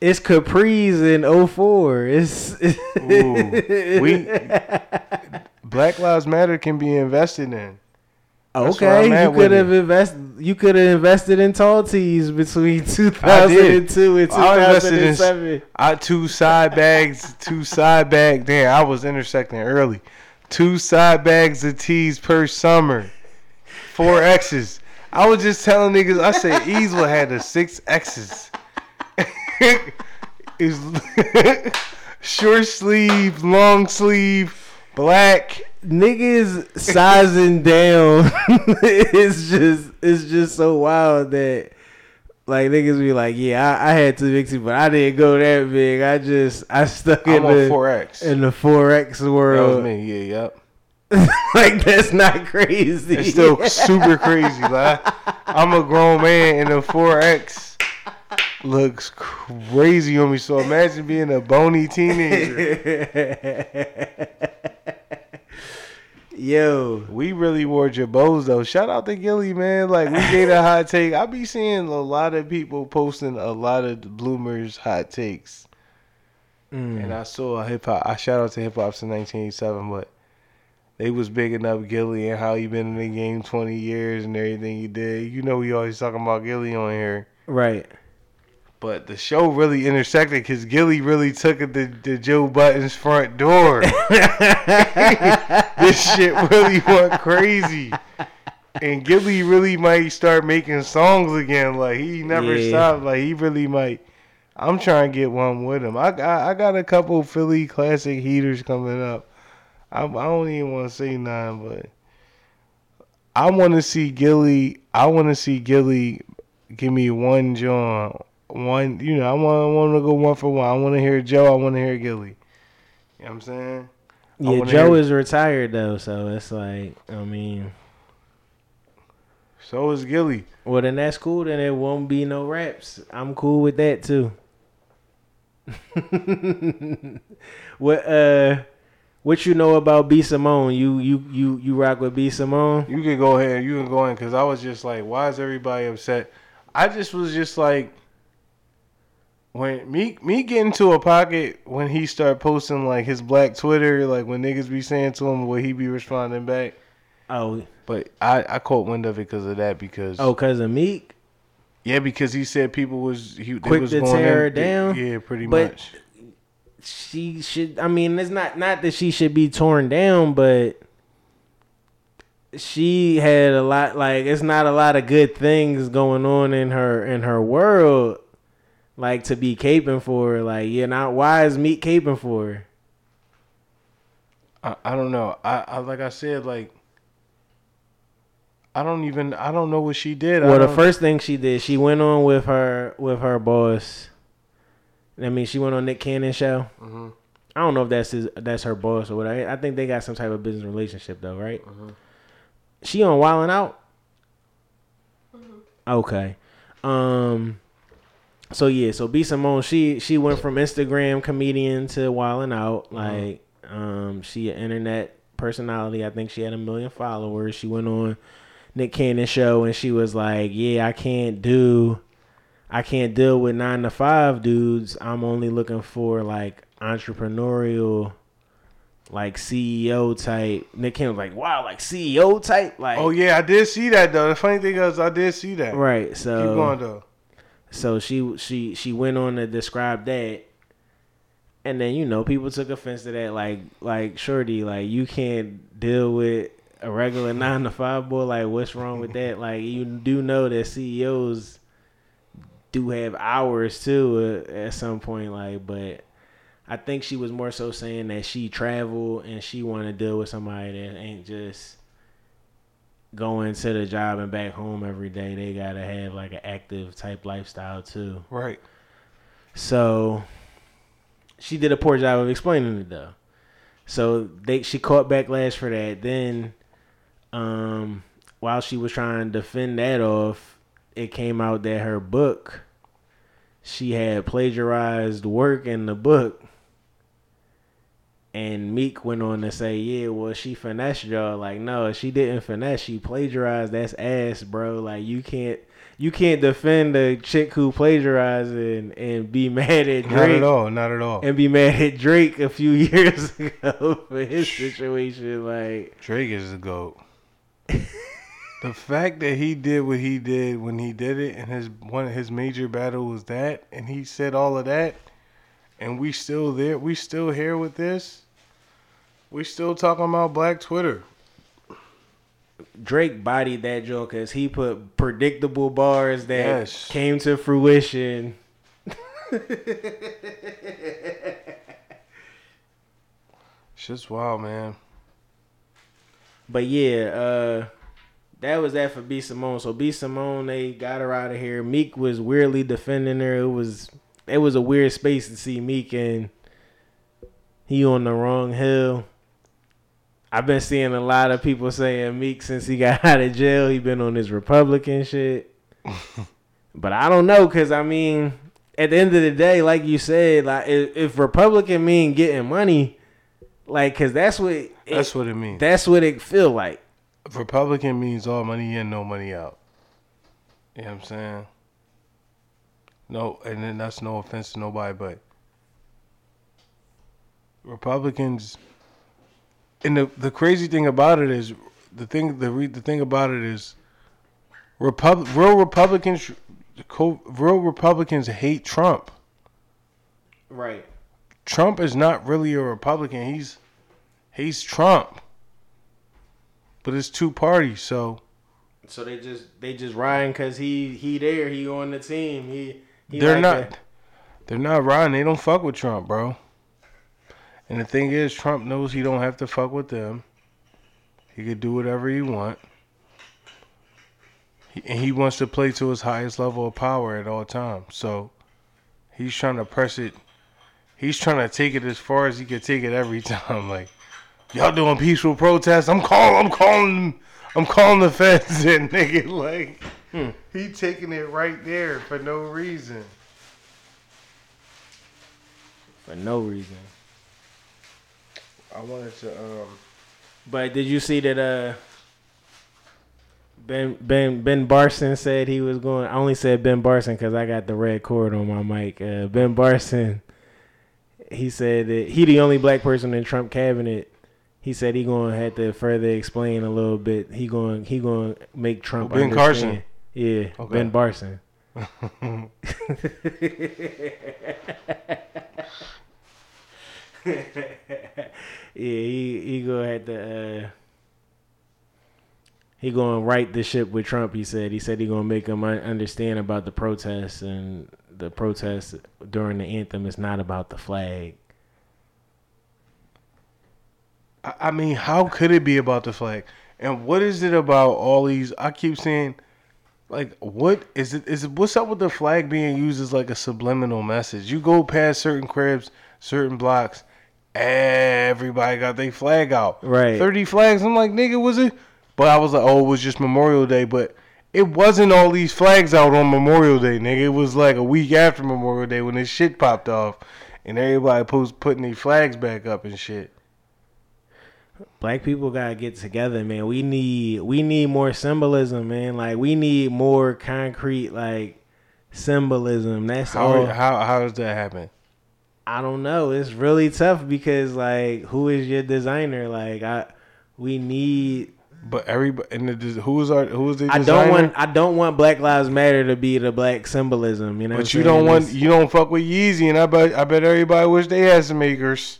it's Capri's in 04. It's Ooh, we Black Lives Matter can be invested in. Okay. You could have invested. You could have invested in tall tees between 2002 and I in 2007. I two side bags, two side bag. Damn, I was intersecting early. Two side bags of tees per summer, four X's. I was just telling niggas. I said Easel had the six X's. is short sleeve, long sleeve, black. Niggas sizing down. it's just it's just so wild that like niggas be like, yeah, I, I had two big but I didn't go that big. I just I stuck in I'm on the four X. in the four X That world. was me. Yeah, yep. like that's not crazy. It's still super crazy. Like I'm a grown man and a 4X looks crazy on me. So imagine being a bony teenager. Yo, We really wore jabos though. Shout out to Gillie, man. Like we gave a hot take. I be seeing a lot of people posting a lot of bloomers hot takes. Mm. And I saw a hip hop. I shout out to hip hop since 1987, but they was bigging up Gillie and how he been in the game 20 years and everything he did. You know, we always talking about Gillie on here. right. But the show really intersected because Gilly really took it to, to Joe Budden's front door. this shit really went crazy. And Gillie really might start making songs again. Like he never Yeah. stopped. Like he really might. I'm trying to get one with him. I got I got a couple Philly classic heaters coming up. I, I don't even want to say none, but I want to see Gillie. I want to see Gillie give me one John, one. You know, I want I want to go one for one. I want to hear Joe. I want to hear Gillie. You know what I'm saying? Yeah, Joe is retired though, so it's like I mean, So is Gillie. well then that's cool. Then it won't be no raps. I'm cool with that too. what uh what you know about B Simone? You you you you rock with B Simone? You can go ahead. You can go in because I was just like, why is everybody upset? I just was just like, when me me get into a pocket when he start posting like his black Twitter, like when niggas be saying to him what he be responding back. Oh But I I caught wind of it because of that because oh, cause of Meek. yeah because he said people was he Quick was to tear in- her down? Yeah, pretty But- much. She should. I mean, it's not not that she should be torn down, but she had a lot. Like it's not a lot of good things going on in her in her world. Like to be caping for her. Like yeah, not why is Meek caping for her? I, I don't know. I, I like I said like. I don't even I don't know what she did. Well, the first thing she did, she went on with her with her boss. I mean, she went on Nick Cannon show. Mm-hmm. I don't know if that's his, that's her boss or what. I, I think they got some type of business relationship though, right? Mm-hmm. She on Wildin' Out. Okay. Um. So yeah, so B Simone, she she went from Instagram comedian to Wildin' Out. Like, um, she an internet personality. I think she had a million followers. She went on Nick Cannon show and she was like, "Yeah, I can't do, I can't deal with nine to five dudes. I'm only looking for like entrepreneurial." Like CEO type, Nick Cannon was like, "Wow, like CEO type, like Oh yeah, I did see that though. The funny thing is, I did see that. right." So Keep going though. So she she she went on to describe that, and then you know people took offense to that. Like like Shorty, like you can't deal with a regular nine to five boy. Like what's wrong with that? Like you do know that CEOs do have hours too uh, at some point. Like but. I think she was more so saying that she traveled and she wanted to deal with somebody that ain't just going to the job and back home every day. They gotta have like an active type lifestyle too. Right. So she did a poor job of explaining it though. So they she caught backlash for that. Then um while she was trying to defend that off, it came out that her book she had plagiarized work in the book. And Meek went on to say, "Yeah, well, she finessed y'all. Like, no, she didn't finesse. She plagiarized. That's ass, bro. Like, you can't, you can't defend a chick who plagiarized and and be mad at Drake Not at all. Not at all. and be mad at Drake a few years ago for his situation. Like, Drake is the goat. the fact that he did what he did when he did it, and his one of his major battle was that, and he said all of that, and we still there. We still here with this. We still talking about Black Twitter. Drake bodied that joke because he put predictable bars that Yes. came to fruition. Shit's wild, man. But yeah, uh, that was that for B Simone. So B Simone, they got her out of here. Meek was weirdly defending her. It was it was a weird space to see Meek and he on the wrong hill. I've been seeing a lot of people saying Meek since he got out of jail, he been on his Republican shit. but I don't know, cause I mean, at the end of the day, like you said, like if, if Republican mean getting money, like, cause that's what it, That's what it means. that's what it feel like. Republican means all money in, no money out. You know what I'm saying? No, and then that's no offense to nobody, but Republicans. And the the crazy thing about it is the thing the re, the thing about it is, Repub real Republicans, real Republicans hate Trump. Right. Trump is not really a Republican. He's he's Trump. But it's two parties, so So they just they just riding cause he he there he on the team he, he they're like not that. they're not riding. They don't fuck with Trump, bro. And the thing is, Trump knows he don't have to fuck with them. He could do whatever he want. He, and he wants to play to his highest level of power at all times. So he's trying to press it. He's trying to take it as far as he can take it every time. Like y'all doing peaceful protests. I'm calling. I'm calling. I'm calling the feds and nigga like hmm. he taking it right there for no reason. for no reason. I wanted to. Um, But did you see that? Uh, Ben Ben Ben Barson said he was going. I only said Ben Barson because I got the red cord on my mic. Uh, ben Barson. He said that he the only black person in Trump cabinet. He said he gonna have to further explain a little bit. He going he gonna make Trump. Oh, Ben understand. Carson. Yeah, Okay. Ben Barson. yeah, he he gonna have to. Uh, he gonna right the ship with Trump. He said. He said he gonna make him understand about the protests and the protests during the anthem is not about the flag. I mean, how could it be about the flag? And what is it about all these? I keep saying, like, what is it? Is it what's up with the flag being used as like a subliminal message? You go past certain cribs, certain blocks, everybody got their flag out. Right. Thirty flags. I'm like, nigga, was it? But I was like, oh, it was just Memorial Day. But it wasn't all these flags out on Memorial Day, nigga. It was like a week after Memorial Day when this shit popped off, and everybody post putting their flags back up and shit. Black people gotta get together, man. We need we need more symbolism, man. Like we need more concrete like symbolism. That's all. How how how does that happen? I don't know. It's really tough because like who is your designer? Like I we need But everybody and the, who's our who's the I don't want I don't want Black Lives Matter to be the black symbolism, you know. But you don't want It's- you don't fuck with Yeezy, and I bet I bet everybody wish they had some makers.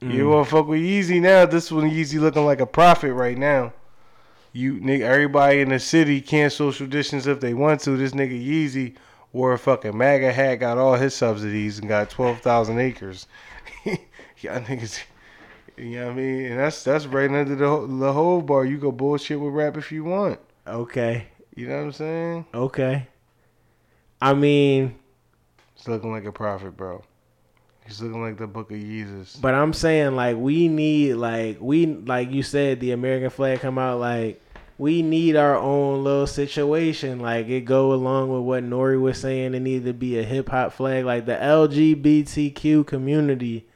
Mm. You want to fuck with Yeezy now? This one Yeezy looking like a prophet right now. You nigga, everybody in the city can't social distance if they want to. This nigga Yeezy wore a fucking MAGA hat, got all his subsidies, and got twelve thousand acres. Y'all niggas, you know what I mean? And that's that's right under the ho- the whole bar. You go bullshit with rap if you want. Okay. You know what I'm saying? Okay. I mean, it's looking like a prophet, bro. He's looking like the Book of Jesus. But I'm saying like we need like we like you said the American flag come out like we need our own little situation. Like it go along with what Nori was saying. It needed to be a hip hop flag. Like the LGBTQ community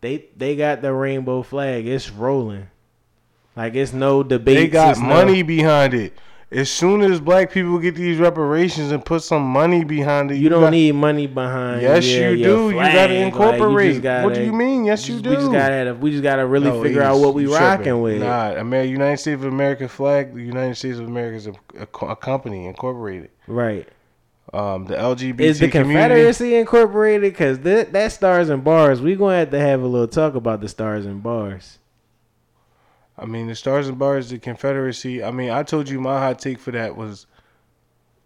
they they got the rainbow flag. It's rolling. Like it's no debate They got money behind it. As soon as black people get these reparations and put some money behind it, you don't got- need money behind Yes, your- you do. You gotta Like, you incorporate. just gotta- what do you mean? Yes, you do. we just gotta we just gotta really No, figure out what we you rocking tripping. with Nah, America, United States of America flag. The United States of America is a, a, a company incorporated. right Um, the LGBT Is the community. Confederacy incorporated? Because that that stars and bars, we gonna have to have a little talk about the stars and bars. I mean, the Stars and Bars, the Confederacy. I mean, I told you my hot take for that was,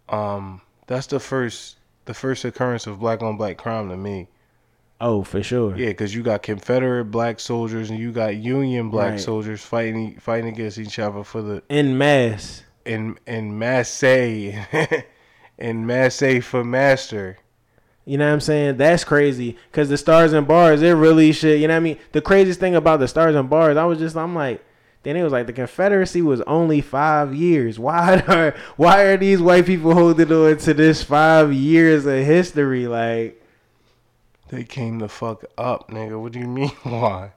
um, that's the first, the first occurrence of black on black crime to me. Oh, for sure. Yeah, because you got Confederate black soldiers and you got Union black Right. soldiers fighting fighting against each other for the In mass. in in Massey, in Massey for master. You know what I'm saying? That's crazy. Cause the stars and bars, it really should. You know what I mean? The craziest thing about the stars and bars, I was just, I'm like, then it was like the Confederacy was only five years. Why are why are these white people holding on to this five years of history? Like They came the fuck up, nigga. What do you mean? Why?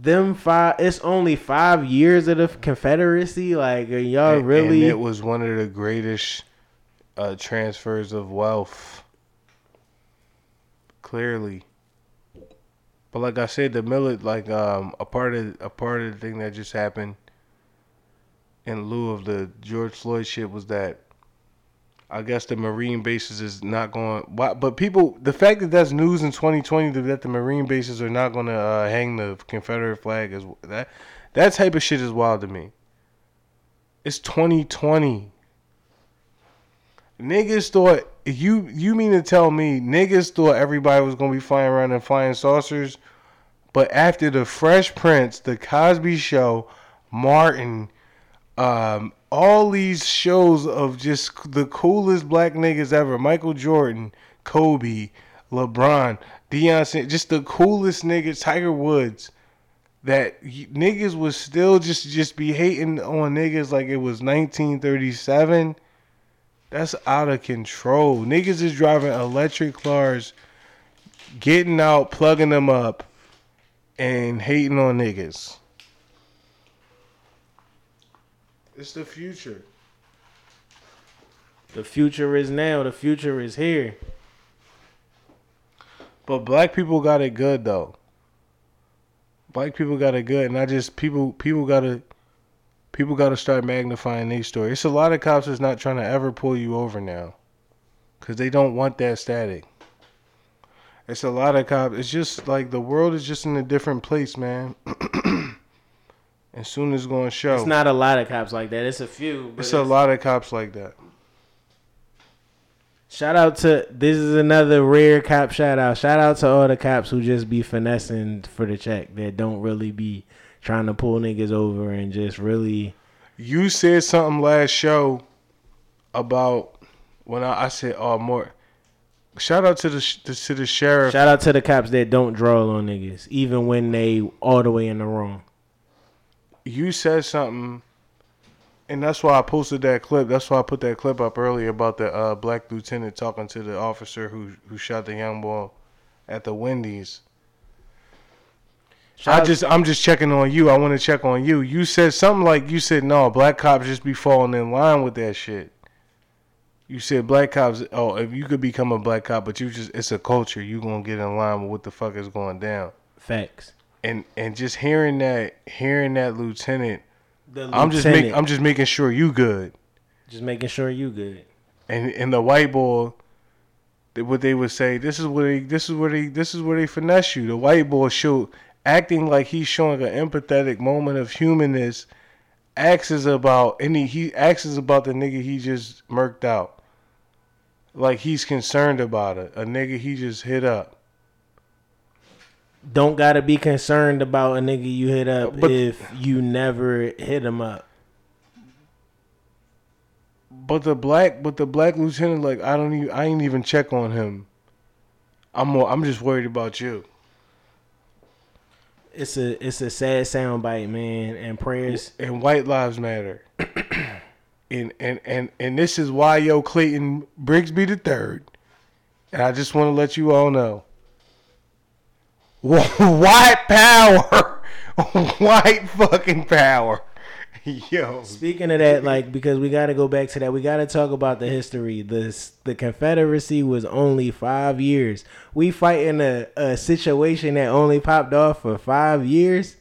them five, it's only five years of the Confederacy. Like y'all And- really? And it was one of the greatest uh, transfers of wealth. Clearly. But like I said, the millet like um a part of a part of the thing that just happened in lieu of the George Floyd shit was that I guess the Marine bases is not going. But people, the fact that that's news in 2020 that the Marine bases are not going to uh, hang the Confederate flag is that that type of shit is wild to me. It's 2020. Niggas thought you you mean to tell me niggas thought everybody was gonna be flying around in flying saucers, but after the Fresh Prince, the Cosby Show, Martin, um, all these shows of just the coolest black niggas ever, Michael Jordan, Kobe, LeBron, Deion, just the coolest niggas, Tiger Woods that niggas was still just just be hating on niggas like it was 1937. That's out of control. Niggas is driving electric cars getting out, plugging them up, and hating on niggas. It's the future. The future is now. The future is here. But black people got it good though. Black people got it good, and I just people people gotta people gotta start magnifying these stories. It's a lot of cops that's not trying to ever pull you over now, cause they don't want that static. It's a lot of cops. It's just like the world is just in a different place, man. and soon it's gonna show. It's not a lot of cops like that. It's a few. but It's a lot of cops like that. Shout out to this is another rare cop shout out. Shout out to all the cops who just be finessing for the check that don't really be trying to pull niggas over and just really You said something last show about when I, I said, "Oh, more." Shout out to the to the sheriff. shout out to the cops that don't draw on niggas even when they all the way in the wrong. you said something, and that's why I posted that clip. That's why I put that clip up earlier about the uh, black lieutenant talking to the officer who who shot the young boy at the Wendy's. Shout I just I'm just checking on you. I want to check on you. You said something like you said no, black cops just be falling in line with that shit. You said black cops. Oh, if you could become a black cop, but you just it's a culture. You gonna get in line with what the fuck is going down. Facts. And and just hearing that, hearing that lieutenant, The I'm just lieutenant, making I'm just making sure you good. just making sure you good. And and the white boy, th- what they would say, this is where they this is where they this is where they finesse you. The white boy show acting like he's showing an empathetic moment of humanness. Asks about any he asks about the nigga he just murked out. Like he's concerned about it. A nigga he just hit up. Don't gotta be concerned about a nigga you hit up But- if you never hit him up. But the black, but the black lieutenant, like I don't even, I ain't even check on him. I'm, more, I'm just worried about you. It's a it's a sad soundbite, man. And prayers. And white lives matter. and and and and this is why yo Clayton Bigsby the third. And I just want to let you all know. White power, white fucking power, yo. Speaking of that, like because we got to go back to that, we got to talk about the history. This the Confederacy was only five years. We fighting a, a situation that only popped off for five years.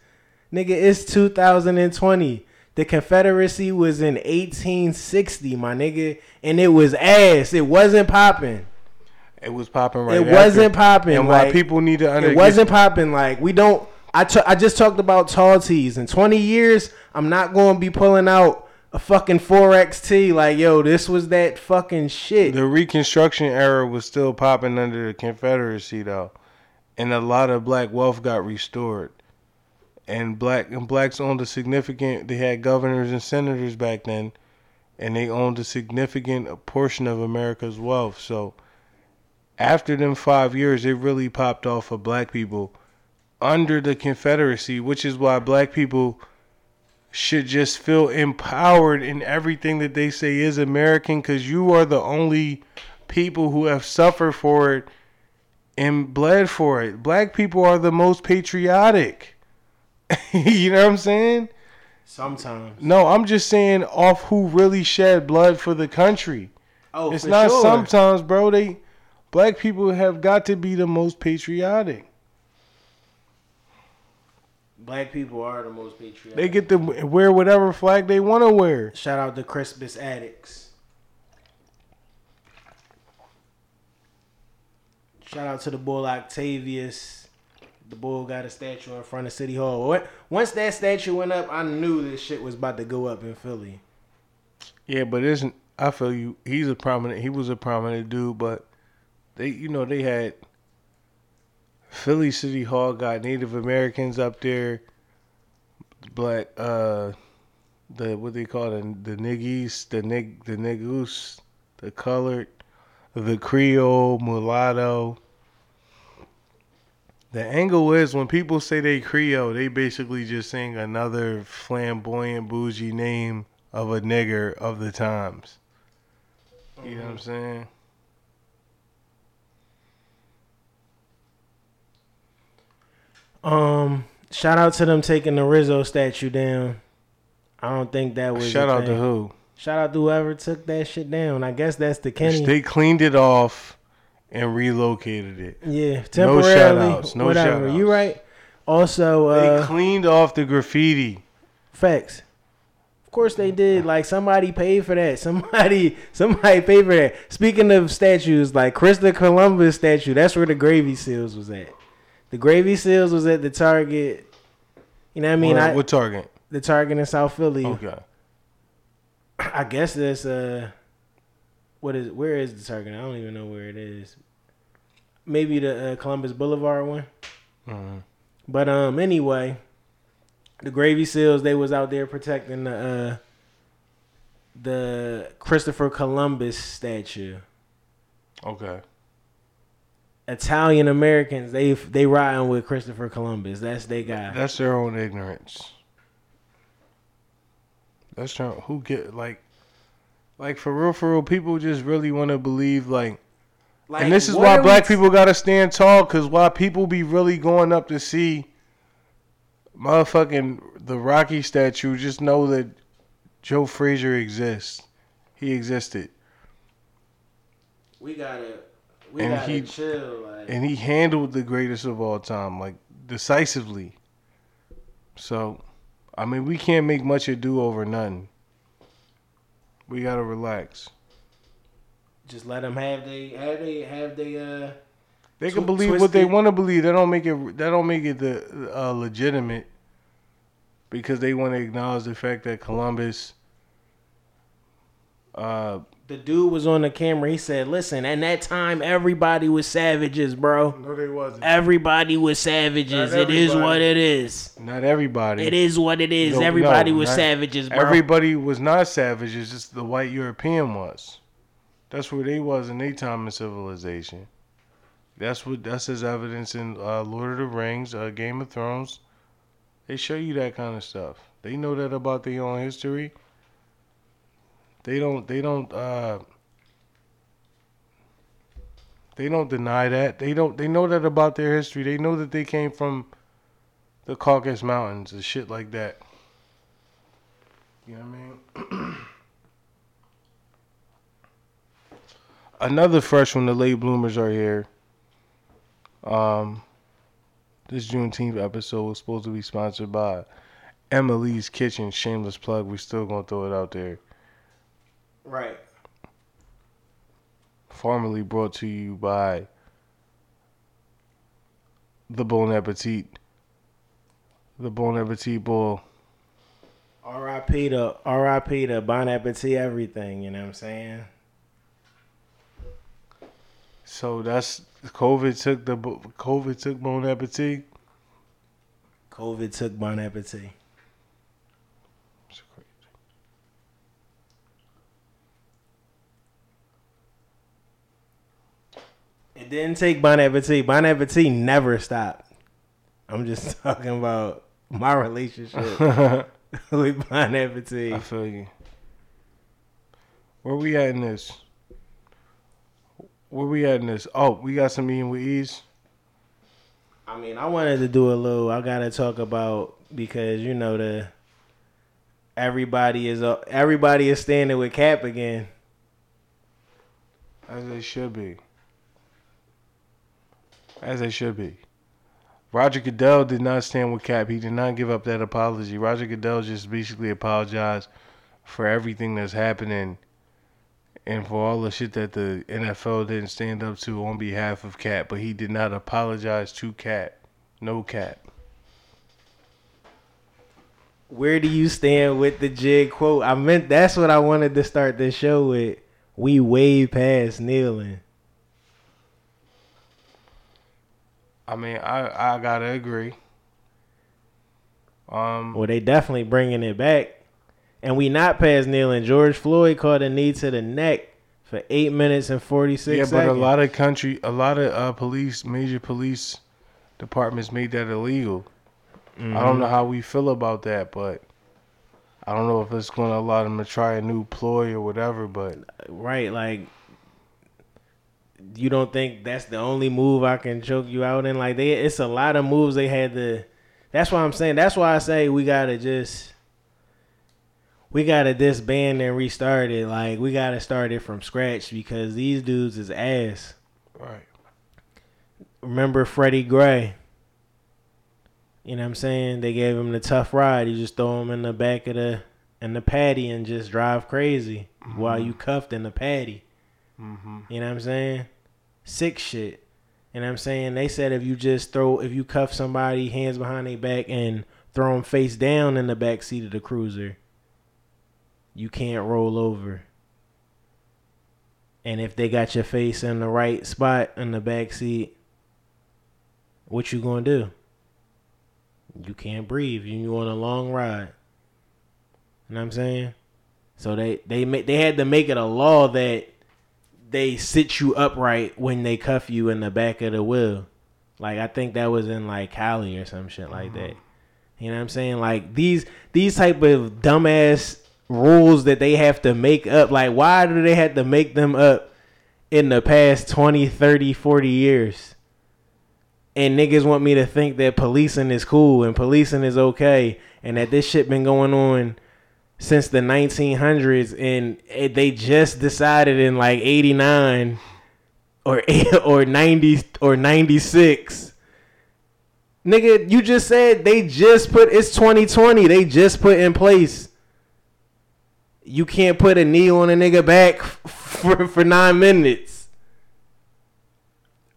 Nigga, it's 2020. The Confederacy was in 1860, my nigga, and it was ass. It wasn't popping. It was popping right. it after. wasn't popping. And why people need to under- It wasn't popping. Like we don't. I t- I just talked about tall tees. In 20 years, I'm not going to be pulling out a fucking 4XT. Like yo, this was that fucking shit. The Reconstruction era was still popping under the Confederacy though, and a lot of black wealth got restored. And black and blacks owned a significant. They had governors and senators back then, and they owned a significant portion of America's wealth. So, after them five years, it really popped off for black people under the Confederacy, which is why black people should just feel empowered in everything that they say is American because you are the only people who have suffered for it and bled for it. Black people are the most patriotic. you know what I'm saying? Sometimes. No, I'm just saying off who really shed blood for the country. Oh, it's not sure. sometimes, bro. They black people have got to be the most patriotic. Black people are the most patriotic. They get to wear whatever flag they want to wear. Shout out to Crispus Attucks. Shout out to the bull Octavius. The bull got a statue in front of City Hall. Once that statue went up, I knew this shit was about to go up in Philly. Yeah, but isn't I feel you? He's a prominent. He was a prominent dude, but they, you know, they had Philly City Hall got Native Americans up there, black, uh, the what they call it, the niggies, the nig, the niggus, the colored, the Creole, mulatto. The angle is when people say they Creole, they basically just saying another flamboyant, bougie name of a nigger of the times. You know what I'm saying? Um, shout out to them taking the Rizzo statue down. I don't think that was. Shout out to who? Shout out to whoever took that shit down. I guess that's the Kenny. They cleaned it off and relocated it. yeah, temporarily. No temporarily. shout-outs, no whatever. shout-outs. You right. Also, They uh, cleaned off the graffiti. facts. Of course they did. Like somebody paid for that. Somebody, somebody paid for that. Speaking of statues, like Christopher Columbus statue, that's where the gravy seals was at. The gravy seals was at the Target. You know what I mean? what, I, what Target? the Target in South Philly. Okay. I guess that's uh, what is where is the Target? I don't even know where it is. Maybe the uh, Columbus Boulevard one. Mhm. But um, anyway, the Gravy Seals they was out there protecting the uh, the Christopher Columbus statue. Okay. Italian Americans they they riding with Christopher Columbus. That's they guy. That's their own ignorance. That's their, who get like, like for real, for real. People just really want to believe like, Like, and this is why we black people gotta stand tall. Cause why people be really going up to see, motherfucking the Rocky statue. Just know that Joe Frazier exists. He existed, We gotta we And he- chill. Like, and he handled the greatest of all time, like decisively. So, I mean, we can't make much ado over nothing. We gotta relax. just let them have they have they have they uh. They can believe what they want to believe. That don't make it. That don't make it the uh, legitimate. Because they want to acknowledge the fact that Columbus. Uh, The dude was on the camera. He said, "Listen, at that time, everybody was savages, bro. no, they wasn't. Everybody was savages. It is what it is. Not everybody. It is what it is. No, everybody no, was not- savages, bro. Everybody was not savages. Just the white European was. That's where they was in their time of civilization. That's what. That's as evidence in uh, Lord of the Rings, uh, Game of Thrones. They show you that kind of stuff. They know that about their own history. They don't. They don't. Uh, they don't deny that. They don't. They know that about their history. They know that they came from the Caucasus Mountains and shit like that. You know what I mean? Another fresh one. The late bloomers are here. Um, this Juneteenth episode was supposed to be sponsored by Emily's Kitchen. Shameless plug. We're still gonna throw it out there. Right. Formerly brought to you by the Bon Appetit. The Bon Appetit Bowl. R.I.P. to R.I.P. to Bon Appetit. Everything. You know what I'm saying? So that's COVID took the COVID took Bon Appetit. COVID took Bon Appetit. It's crazy. It didn't take Bon Appetit. Bon Appetit never stopped. I'm just talking about my relationship with Bon Appetit. I feel you. Where we at in this? Where we at in this? Oh, we got some eating with ease. I mean, I wanted to do a little. I gotta talk about because you know the everybody is uh, everybody is standing with Cap again. As they should be. As they should be. Roger Goodell did not stand with Cap. He did not give up that apology. Roger Goodell just basically apologized for everything that's happening and for all the shit that the NFL didn't stand up to on behalf of Cap. But he did not apologize to Cap. No Cap. Where do you stand with the jig quote? I meant that's what I wanted to start this show with. We way past kneeling. I mean, I I gotta agree. Um, Well, they definitely bringing it back, and we not past kneeling. George Floyd caught a knee to the neck for eight minutes and forty six yeah, seconds. but a lot of country, a lot of uh, police, major police departments made that illegal. I Mm-hmm. don't know how we feel about that, but I don't know if it's going to allow them to try a new ploy or whatever. But right, like you don't think that's the only move I can choke you out in? Like they, it's a lot of moves they had to. That's why I'm saying. That's why I say we gotta just. We gotta disband and restart it. Like we gotta start it from scratch because these dudes is ass. Right. Remember Freddie Gray? You know what I'm saying? They gave him the tough ride. You just throw him in the back of the in the paddy and just drive crazy while mm-hmm. you cuffed in the paddy. Mm-hmm. You know what I'm saying? Sick shit. You know what I'm saying? They said if you just throw, if you cuff somebody, hands behind their back, and throw them face down in the back seat of the cruiser, you can't roll over. And if they got your face in the right spot in the back seat, what you gonna do? You can't breathe. You on a long ride. You know what I'm saying? So they they they had to make it a law that they sit you upright when they cuff you in the back of the wheel. Like I think that was in like Cali or some shit like that. Uh-huh. You know what I'm saying? Like these these type of dumbass rules that they have to make up. Like why do they have to make them up in the past 20, 30, 40 years? And niggas want me to think that policing is cool and policing is okay and that this shit been going on since the 1900s and it, they just decided in like 89 or or 90 or 96 nigga you just said they just put it's 2020 they just put in place. You can't put a knee on a nigga back for for 9 minutes.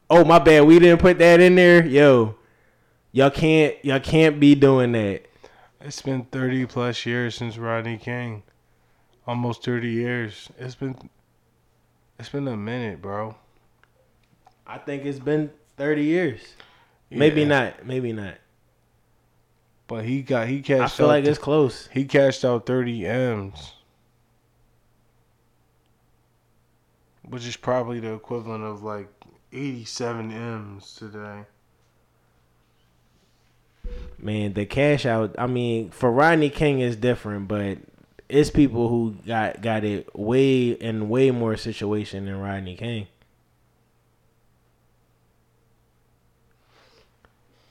Oh my bad. We didn't put that in there. Yo y'all can't y'all can't be doing that It's been 30 plus years since Rodney King. Almost 30 years. It's been it's been a minute, bro. I think it's been 30 years. Maybe not. Maybe not. But he got he cashed I feel like it's close. he cashed out 30 M's. Which is probably the equivalent of like 87 M's today. Man, the cash out. I mean, for Rodney King is different, but it's people who got got it way in way more situation than Rodney King.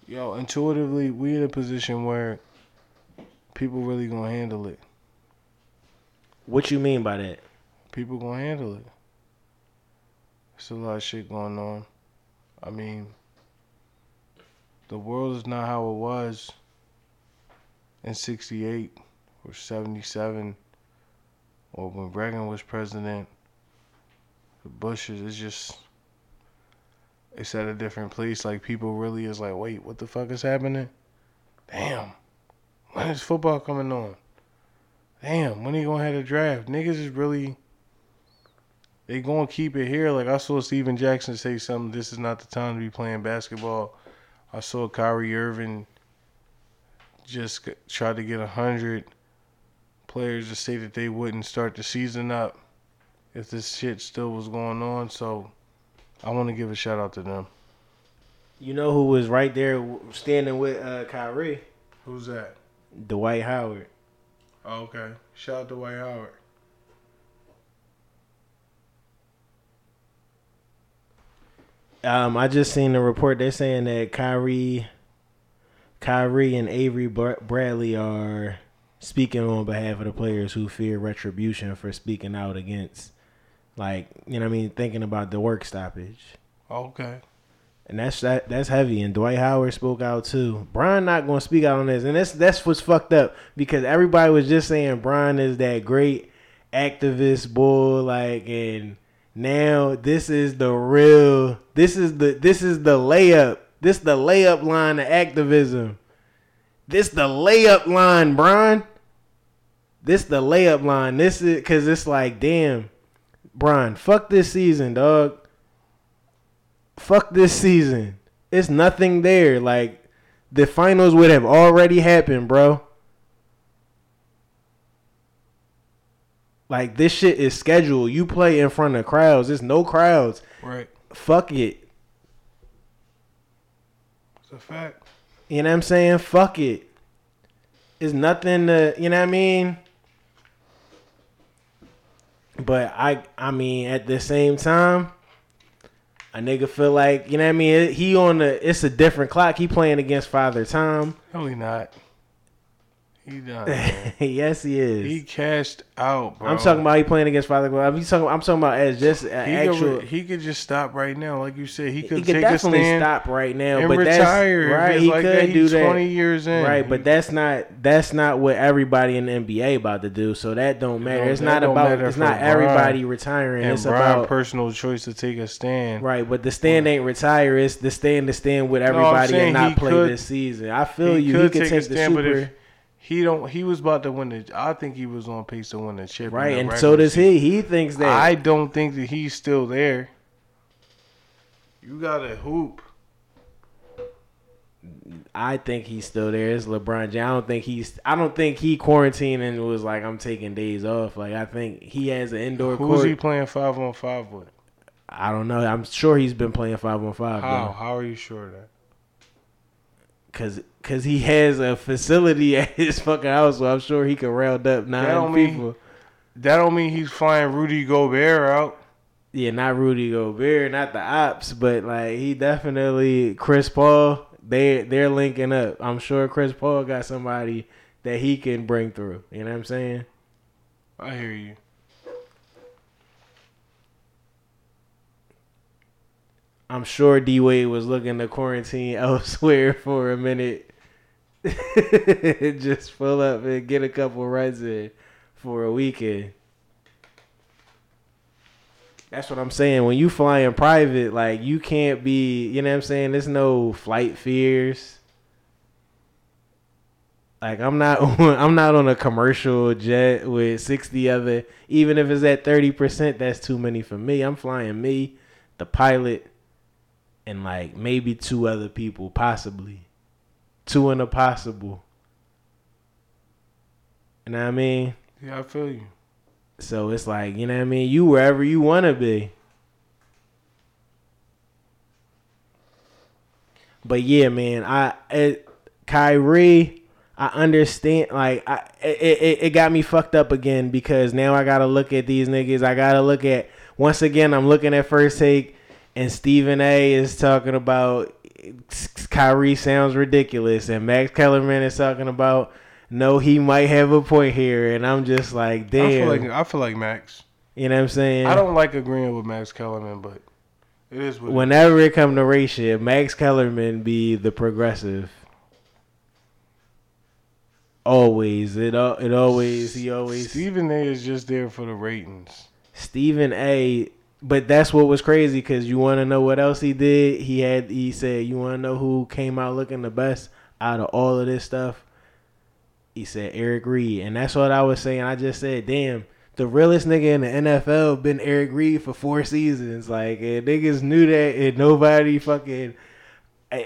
Yo, intuitively, we in a position where people really gonna handle it. What you mean by that? People gonna handle it. There's a lot of shit going on. I mean, the world is not how it was in 68 or 77 or when Reagan was president. The Bushes, it's just, it's at a different place. Like, people really is like, wait, what the fuck is happening? Damn. When is football coming on? Damn, when are you gonna have a draft? Niggas is really they gonna keep it here. Like I saw Stephen Jackson say something. This is not the time to be playing basketball. I saw Kyrie Irving just try to get a hundred players to say that they wouldn't start the season up if this shit still was going on. So I want to give a shout out to them. You know who was right there standing with uh, Kyrie? Who's that? Dwight Howard. Oh, okay. Shout out to Dwight Howard. Um, I just seen the report. They're saying that Kyrie, Kyrie and Avery Bradley are speaking on behalf of the players who fear retribution for speaking out against, like you know, what I mean, thinking about the work stoppage. Okay. And that's that that's heavy. And Dwight Howard spoke out too. Brian not gonna speak out on this. And that's that's what's fucked up because everybody was just saying Brian is that great activist bull, like and now this is the real this is the this is the layup. This the layup line of activism. This the layup line, Brian. This the layup line. This is cause it's like, damn, Brian, fuck this season, dog fuck this season. It's nothing there. Like the finals would have already happened, bro. Like this shit is scheduled. You play in front of crowds. There's no crowds. Right. Fuck it. It's a fact. You know what I'm saying? Fuck it. It's nothing to you know what I mean? But I I mean at the same time, A nigga feel like you know what I mean. He on the it's a different clock. He playing against Father Time. No, he not. He yes, he is. he cashed out, bro. I'm talking about he playing against Father. I'm talking. I'm talking about as just an He actual. could, he could just stop right now, like you said. He he could could take definitely a stand stop right now, and but retire. That's right. He like could that, do he's that. 20 years in. Right, but that's not that's not what everybody in the NBA about to do. So that don't matter. it's not about. It's not everybody retiring. and it's Brian about personal choice to take a stand. right. But the stand ain't retire. It's the stand to stand with everybody saying and not play could- this season. I feel he you. could he could take take, the stand, super. He don't, he was about to win the. I think he was on pace to win the chip. Right, and so does season. he. He thinks that. I don't think that he's still there. You got to hoop. I think he's still there. It's LeBron James. I don't think he's. I don't think he quarantined and was like, I'm taking days off. Like I think he has an indoor Who's court. he playing five on five with? I don't know. I'm sure he's been playing five on five. How? How are you sure of that? Cause, cause he has a facility at his fucking house, so I'm sure he can round up nine don't mean- people. That don't mean he's flying Rudy Gobert out. Yeah, not Rudy Gobert, not the ops, but like he definitely Chris Paul. They they're linking up. I'm sure Chris Paul got somebody that he can bring through. You know what I'm saying? I hear you. I'm sure D Wade was looking to quarantine elsewhere for a minute. Just pull up and get a couple runs in for a weekend. That's what I'm saying. When you fly in private, like you can't be, you know what I'm saying? There's no flight fears. Like I'm not on, I'm not on a commercial jet with 60 other even if it's at 30%, that's too many for me. I'm flying me, the pilot, and like maybe two other people, possibly. Two in a possible. You know what I mean? Yeah, I feel you. So it's like, you know what I mean? You wherever you want to be. But yeah, man, I it, Kyrie, I understand. Like, I it, it it got me fucked up again because now I gotta look at these niggas. I gotta look at once again. I'm looking at first take, and Stephen A. is talking about Kyrie sounds ridiculous, and Max Kellerman is talking about no, he might have a point here, and I'm just like, damn. I feel like I feel like Max. You know what I'm saying? I don't like agreeing with Max Kellerman, but it is what it Whenever it come to race shit, Max Kellerman be the progressive. Always, it it always he always Stephen A. is just there for the ratings. Stephen A. But that's what was crazy because you want to know what else he did. He had he said you want to know who came out looking the best out of all of this stuff. He said Eric Reid, and that's what I was saying. I just said, damn, the realest nigga in the NFL been Eric Reid for four seasons. Like and niggas knew that, and nobody fucking. eh,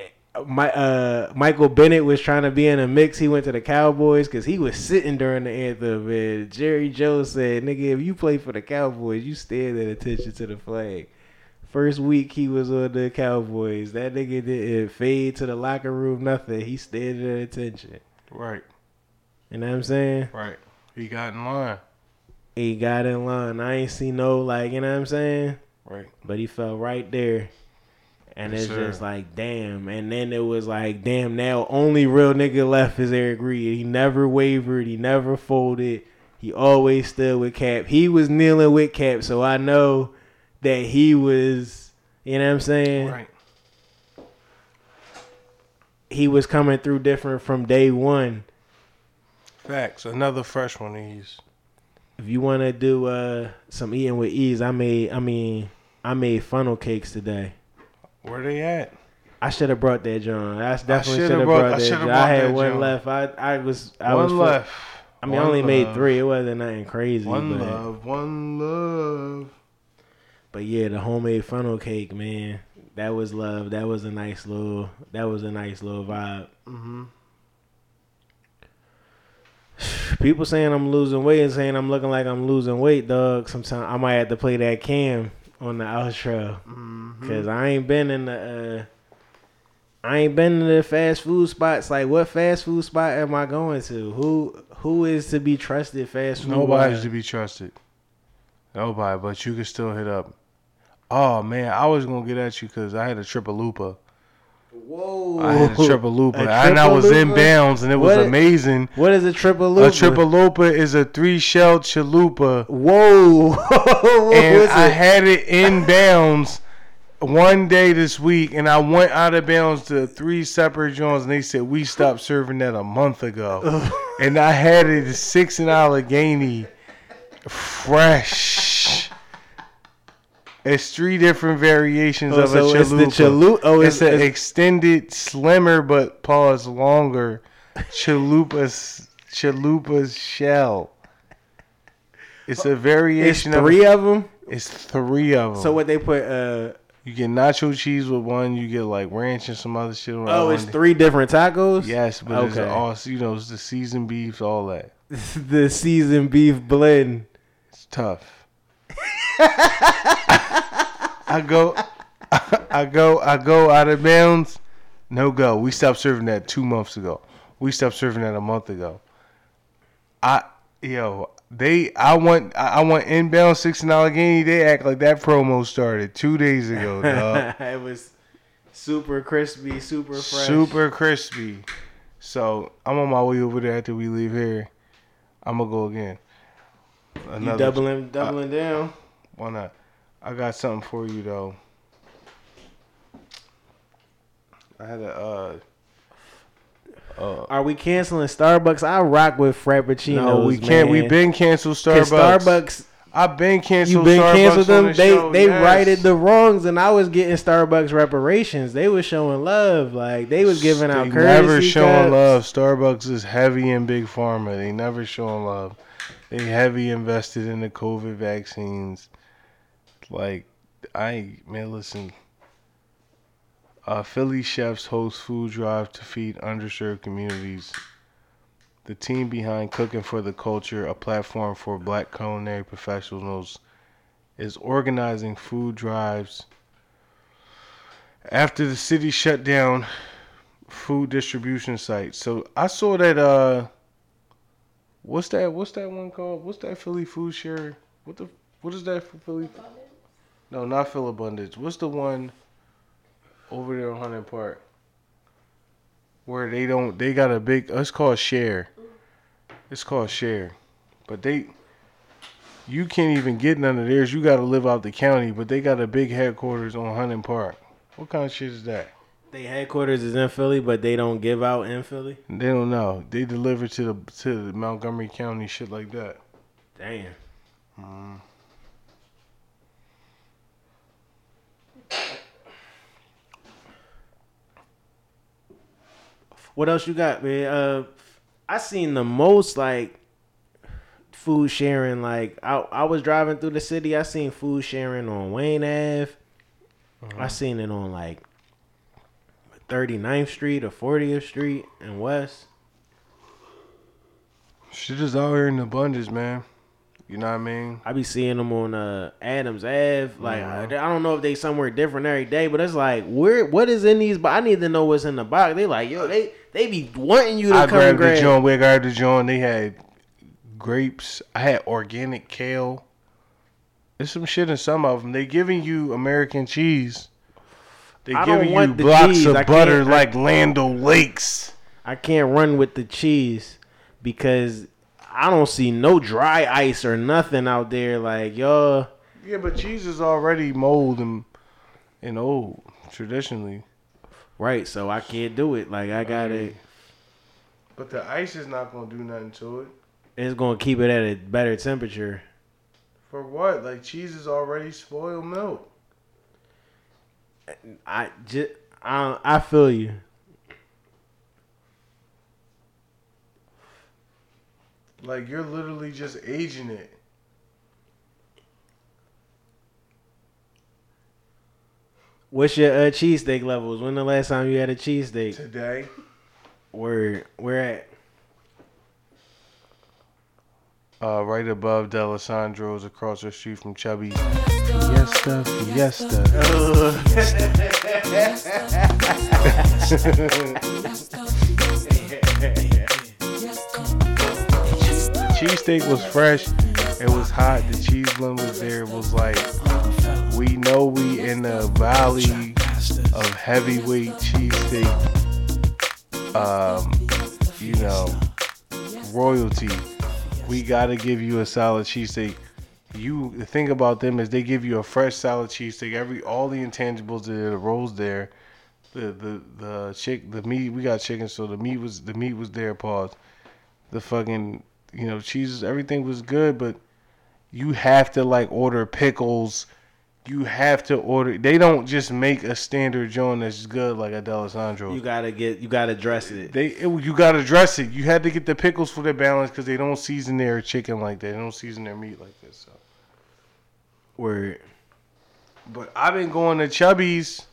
My uh Michael Bennett was trying to be in a mix. He went to the Cowboys because he was sitting during the anthem. And Jerry Jones said, "Nigga, if you play for the Cowboys, you stand at attention to the flag." First week he was on the Cowboys. That nigga didn't fade to the locker room. Nothing. He stayed at attention. Right, You know what I'm saying? right. He got in line. He got in line. I ain't see no like. You know what I'm saying? Right. but he fell right there. And Yes, it's sir. just like, damn. And then it was like, damn, now only real nigga left is Eric Reid. He never wavered. He never folded. He always stood with Cap. He was kneeling with Cap, so I know that he was, you know what I'm saying? Right. He was coming through different from day one. Facts. Another fresh one of these. If you want to do uh, some eating with ease, I made, I mean, I made funnel cakes today. Where they at? I should have brought that John. I definitely shoulda brought- brought, that. John. brought I had that one John. left. I I was I one was left. I mean, I One only made three. It wasn't nothing crazy. One but, love. One love. but yeah, the homemade funnel cake, man, that was love. That was a nice little. That was a nice little vibe. Mm-hmm. People saying I'm losing weight and saying I'm looking like I'm losing weight, dog. Sometimes I might have to play that cam on the outro Mm-hmm. because I ain't been in the. Uh, I ain't been in the fast food spots. Like, what fast food spot am I going to? Who who is to be trusted? Fast food. Nobody's to be trusted. Nobody, but you can still hit up Oh man, I was gonna get at you because I had a Triplelupa. Whoa. I had a Triplelupa, A and I triple was in bounds, and it was What- amazing. What is a triple loop? A Triplelupa is a three shell chalupa, Whoa. what and was I it? had it in bounds one day this week, and I went out of bounds to three separate joints, and they said we stopped serving that a month ago, and I had it six in Allegheny, fresh. It's three different variations Oh, of so a it's the chalupa. oh, it's, it's- an extended, slimmer but pause longer chalupa's chalupa's shell. It's a It's variation three of of them. it's three of them. So what they put? Uh, you get nacho cheese with one, you get like ranch and some other shit. oh, it's three different tacos. Yes, but it's all you know. It's the seasoned beefs, all that. the seasoned beef blend. It's tough. I go, I go, I go out of bounds. No go. We stopped serving that two months ago. We stopped serving that a month ago. I yo, they I want I want inbound six in Allegheny. They act like that promo started two days ago, dog. it was super crispy, super fresh. Super crispy. So I'm on my way over there after we leave here. I'm gonna go again. You doubling, doubling uh, down. Why not? I got something for you though. I had a uh uh Are we canceling Starbucks? I rock with Frappuccinos. no, we can't. We man. been canceled Starbucks. Starbucks. I've been canceled. You've been Starbucks canceled them. the They show, they yes. righted the wrongs, and I was getting Starbucks reparations. They was showing love, like they was giving out They never showing cups. love. Starbucks is heavy in big pharma. They never showing love. They heavy invested in the COVID vaccines. Like I man, listen. Uh, Philly chefs host food drive to feed underserved communities. The team behind Cooking for the Culture, a platform for black culinary professionals, is organizing food drives after the city shut down food distribution sites. So I saw that uh what's that what's that one called? What's that Philly food share? What the what is that for Philly? No, not Philabundance. What's the one over there on Hunting Park? Where they don't they got a big it's called share. It's called share. But they you can't even get none of theirs. You gotta live out the county, but they got a big headquarters on Hunting Park. What kind of shit is that? They headquarters is in Philly, but they don't give out in Philly. They don't know. They deliver to the to the Montgomery County, shit like that. Damn. Mm. What else you got, man? Uh, I seen the most like food sharing. Like I, I was driving through the city. I seen food sharing on Wayne Ave. I seen it on like 39th Street or 40th Street and West. Shit is out here in the abundance, man. You know what I mean? I be seeing them on uh, Adams Ave. Like I, Mhm. I don't know if they somewhere different every day, but it's like where what is in these? But I need to know what's in the box. They like yo, they they be wanting you to I come grabbed the grab. joint. We grabbed the joint. They had grapes. I had organic kale. There's some shit in some of them. They giving you American cheese. They I giving you the blocks cheese. of butter I- like Land O'Lakes. I can't run with the cheese because I don't see no dry ice or nothing out there. Like yo, Yeah, but cheese is already mold and and old traditionally. Right? So I can't do it. Like I got to But the ice is not gonna do nothing to it. It's gonna keep it at a better temperature. For what? Like cheese is already spoiled milk. I just I I feel you. Like you're literally just aging it. What's your uh, cheesesteak levels? When the last time you had a cheesesteak? Today. Where where at? Uh, right above D'Alessandro's across the street from Chubby's. Fiesta, Fiesta. Cheesesteak was fresh. It was hot. The cheese blend was there. It was like We know we in the valley of heavyweight cheesesteak. Um, you know, royalty. We gotta give you a solid cheesesteak. You the thing about them is they give you a fresh solid cheesesteak. Every all the intangibles there, the rolls there, the the the chick, the meat. We got chicken, so the meat was the meat was there. Pause. The fucking you know cheeses, everything was good, but you have to like order pickles. You have to order. They don't just make a standard joint that's good like a D'Alessandro. You gotta get, you gotta dress it. They it, you gotta dress it. You had to get the pickles for the balance because they don't season their chicken like that. They don't season their meat like this. So. Word. But I've been going to Chubby's.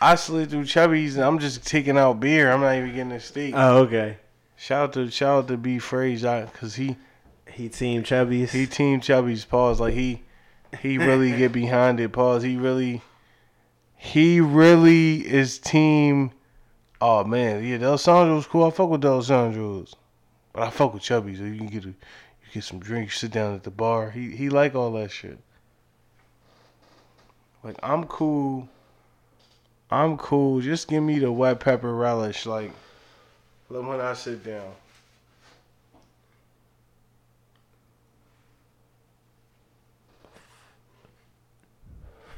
I slid through Chubby's and I'm just taking out beer. I'm not even getting a steak. Oh, okay. shout out to shout out to B Phrase because he He team Chubby's. he team Chubby's pause like he he really get behind it pause. He really he really is team. Oh man, yeah, D'Alessandro's cool. I fuck with D'Alessandro's, but I fuck with Chubby. So you can get a you get some drinks, sit down at the bar. He he like all that shit. Like I'm cool. I'm cool. Just give me the wet pepper relish. Like when I sit down.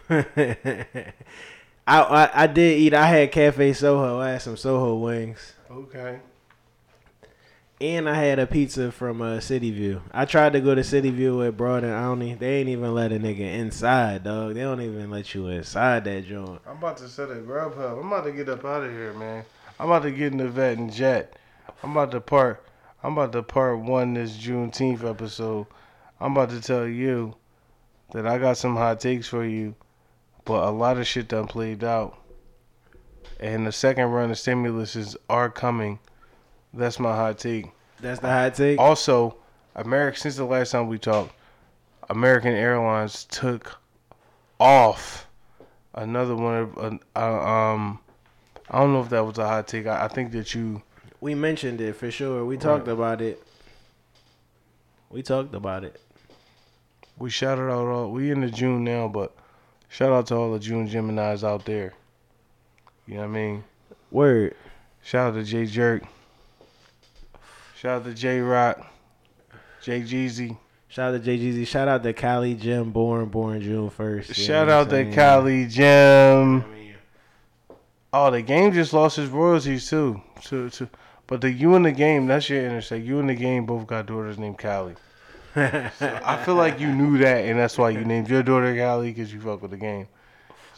I, I I did eat. I had Cafe Soho. I had some Soho wings, Okay. and I had a pizza from uh, City View. I tried to go to City View with Broad and Olney. They ain't even let a nigga inside, dog. They don't even let you inside that joint. I'm about to set a grub hub. I'm about to get up out of here, man. I'm about to get in the vet and jet. I'm about to part. I'm about to part one this Juneteenth episode. I'm about to tell you that I got some hot takes for you, but a lot of shit done played out. And the second run of stimuluses are coming. That's my hot take. That's the hot take. Also, America since the last time we talked, American Airlines took off another one of uh, uh, um. I don't know if that was a hot take. I, I think that you We mentioned it for sure. We talked about it. We talked about it. we shouted out all. We in the June now, but shout out to all the June Geminis out there. You know what I mean? Word. Shout out to Jay Jerk. Shout out to J Rock. Jay Jeezy. Shout out to JGZ. Shout out to Cali Jim, born born June first. Shout out to Kylie Jim. Oh, the game just lost his royalties too. To, to, but the you in the game, that's your intersect. You in the game both got daughters named Callie. So I feel like you knew that, and that's why you named your daughter Callie because you fuck with the game.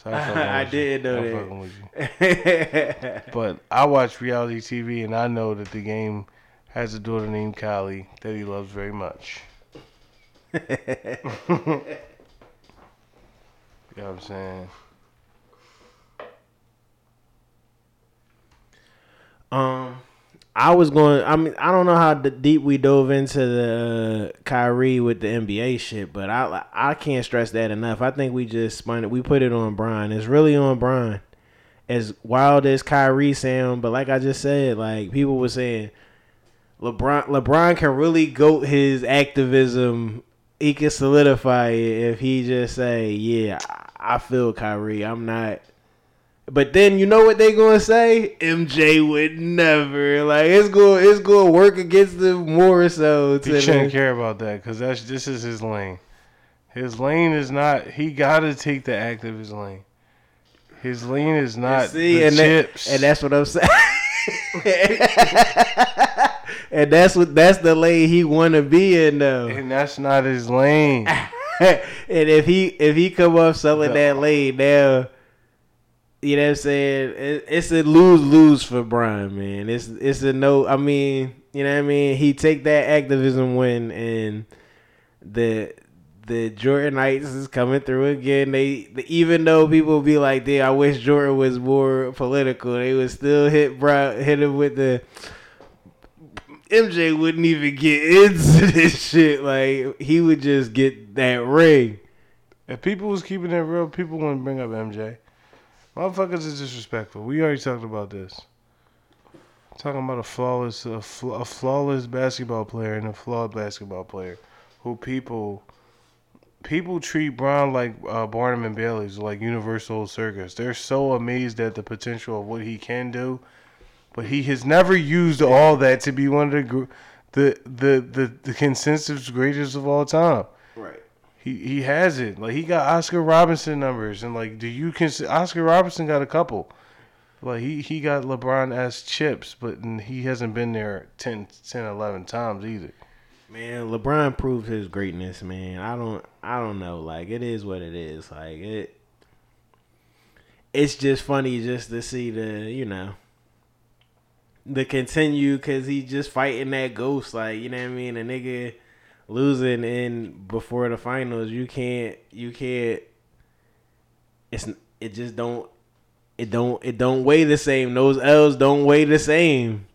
So I you. did know that. fucking with you. But I watch reality TV, and I know that the game has a daughter named Callie that he loves very much. you know what I'm saying? Um, I was going. I mean, I don't know how deep we dove into the uh, Kyrie with the NBA shit, but I I can't stress that enough. I think we just spun it. We put it on Brian. It's really on Brian. As wild as Kyrie sound, but like I just said, like people were saying, LeBron LeBron can really goat his activism. He can solidify it if he just say, "Yeah, I feel Kyrie. I'm not." But then you know what they gonna say? MJ would never like it's going it's to work against them more so. He shouldn't care about that because that's this is his lane. His lane is not. He gotta take the act of his lane. His lane is not see, the and that, chips. and that's what I'm saying. and that's what that's the lane he want to be in though. and that's not his lane. and if he if he come up selling that lane now, you know what I'm saying? It, it's a lose lose for Brian, man. It's it's a no. I mean, you know what I mean? He take that activism win, and the the Jordanites is coming through again. They, the, even though people be like, "Dude, I wish Jordan was more political," they would still hit Brian, hit him with the. MJ wouldn't even get into this shit. Like he would just get that ring. If people was keeping it real, people wouldn't bring up MJ. Motherfuckers is disrespectful. We already talked about this. Talking about a flawless, a, fl- a flawless basketball player and a flawed basketball player, who people people treat Bron like uh, Barnum and Bailey's, like UniverSoul Circus. They're so amazed at the potential of what he can do, but he has never used all that to be one of the the the the, the consensus greatest of all time. Right. He he has it. Like he got Oscar Robinson numbers, and like, do you consider Oscar Robinson got a couple? Like he he got LeBron as chips, but he hasn't been there 10, 10 11 times either. Man, LeBron proved his greatness, man. I don't I don't know. Like it is what it is. Like it it's just funny just to see the, you know, the continue cuz he just fighting that ghost like, you know what I mean? A nigga losing in before the finals, you can't you can't it's it just don't it don't it don't weigh the same. Those L's don't weigh the same.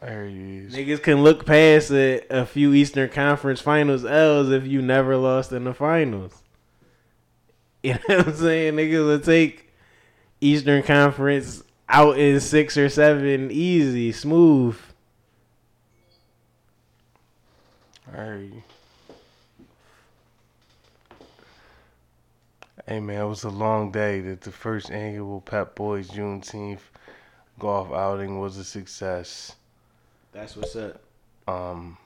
There he is. Niggas can look past a, a few Eastern Conference Finals L's if you never lost in the finals. You know what I'm saying? Niggas will take Eastern Conference out in six or seven easy, smooth. Hey. Hey man, it was a long day. That the first annual Pep Boys Juneteenth golf outing was a success. That's what's up. Um,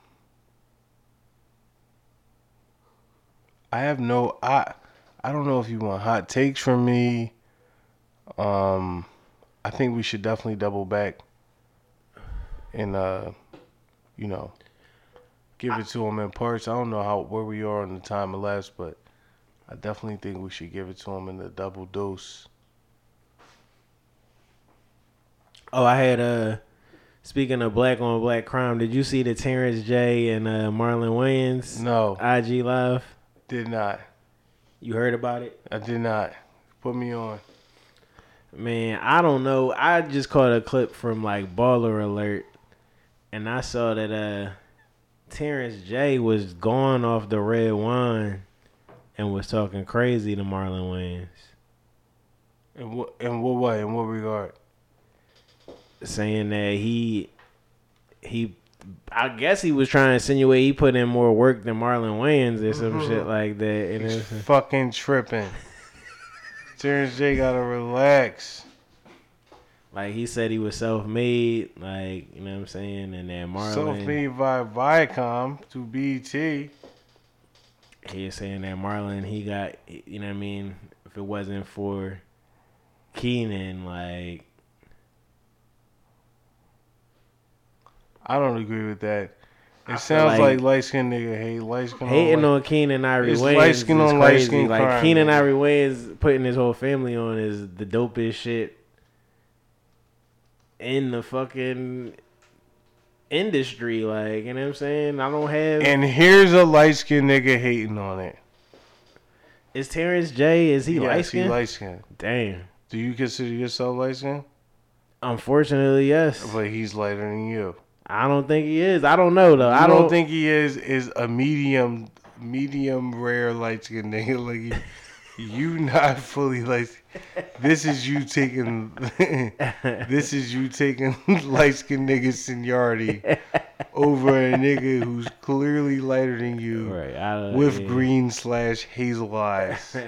I have no I I don't know if you want hot takes from me. Um, I think we should definitely double back and uh, you know, give it to him in parts. I don't know how where we are on the time elapsed, but I definitely think we should give it to him in the double dose. Oh, I had uh speaking of black on black crime, did you see the Terrence J and uh Marlon Wayans No, IG live? did not. You heard about it? I did not. Put me on. Man, I don't know. I just caught a clip from like Baller Alert, and I saw that uh Terrence J was going off the red wine and was talking crazy to Marlon Wayans, In what in what way? In what regard? saying that he he. I guess he was trying to insinuate he put in more work than Marlon Wayans or some mm-hmm. shit like that. And He's it's, fucking tripping. Terrence J gotta relax. Like he said he was self made, like you know what I'm saying, and then Marlon Self-made by Viacom to BT. he was saying that Marlon he got you know what I mean if it wasn't for Keenen like I don't agree with that. It I sounds like- like, light skinned nigga hate light skin. hating on Keenen Ivory It's Wayans light skin on light skin like Keenen. Ivory Wayans putting his whole family on is the dopest shit in the fucking industry like you know what I'm saying I don't have And here's a light skinned nigga hating on it. is Terrence J is he yes, light skinned light skinned. damn Do you consider yourself light skinned? unfortunately yes But he's lighter than you. I don't think he is I don't know though I I don't, think he is is a medium medium rare light skinned nigga. Like you, not fully like this is you taking this is you taking light skinned nigga seniority over a nigga who's clearly lighter than you right with yeah. green slash hazel eyes.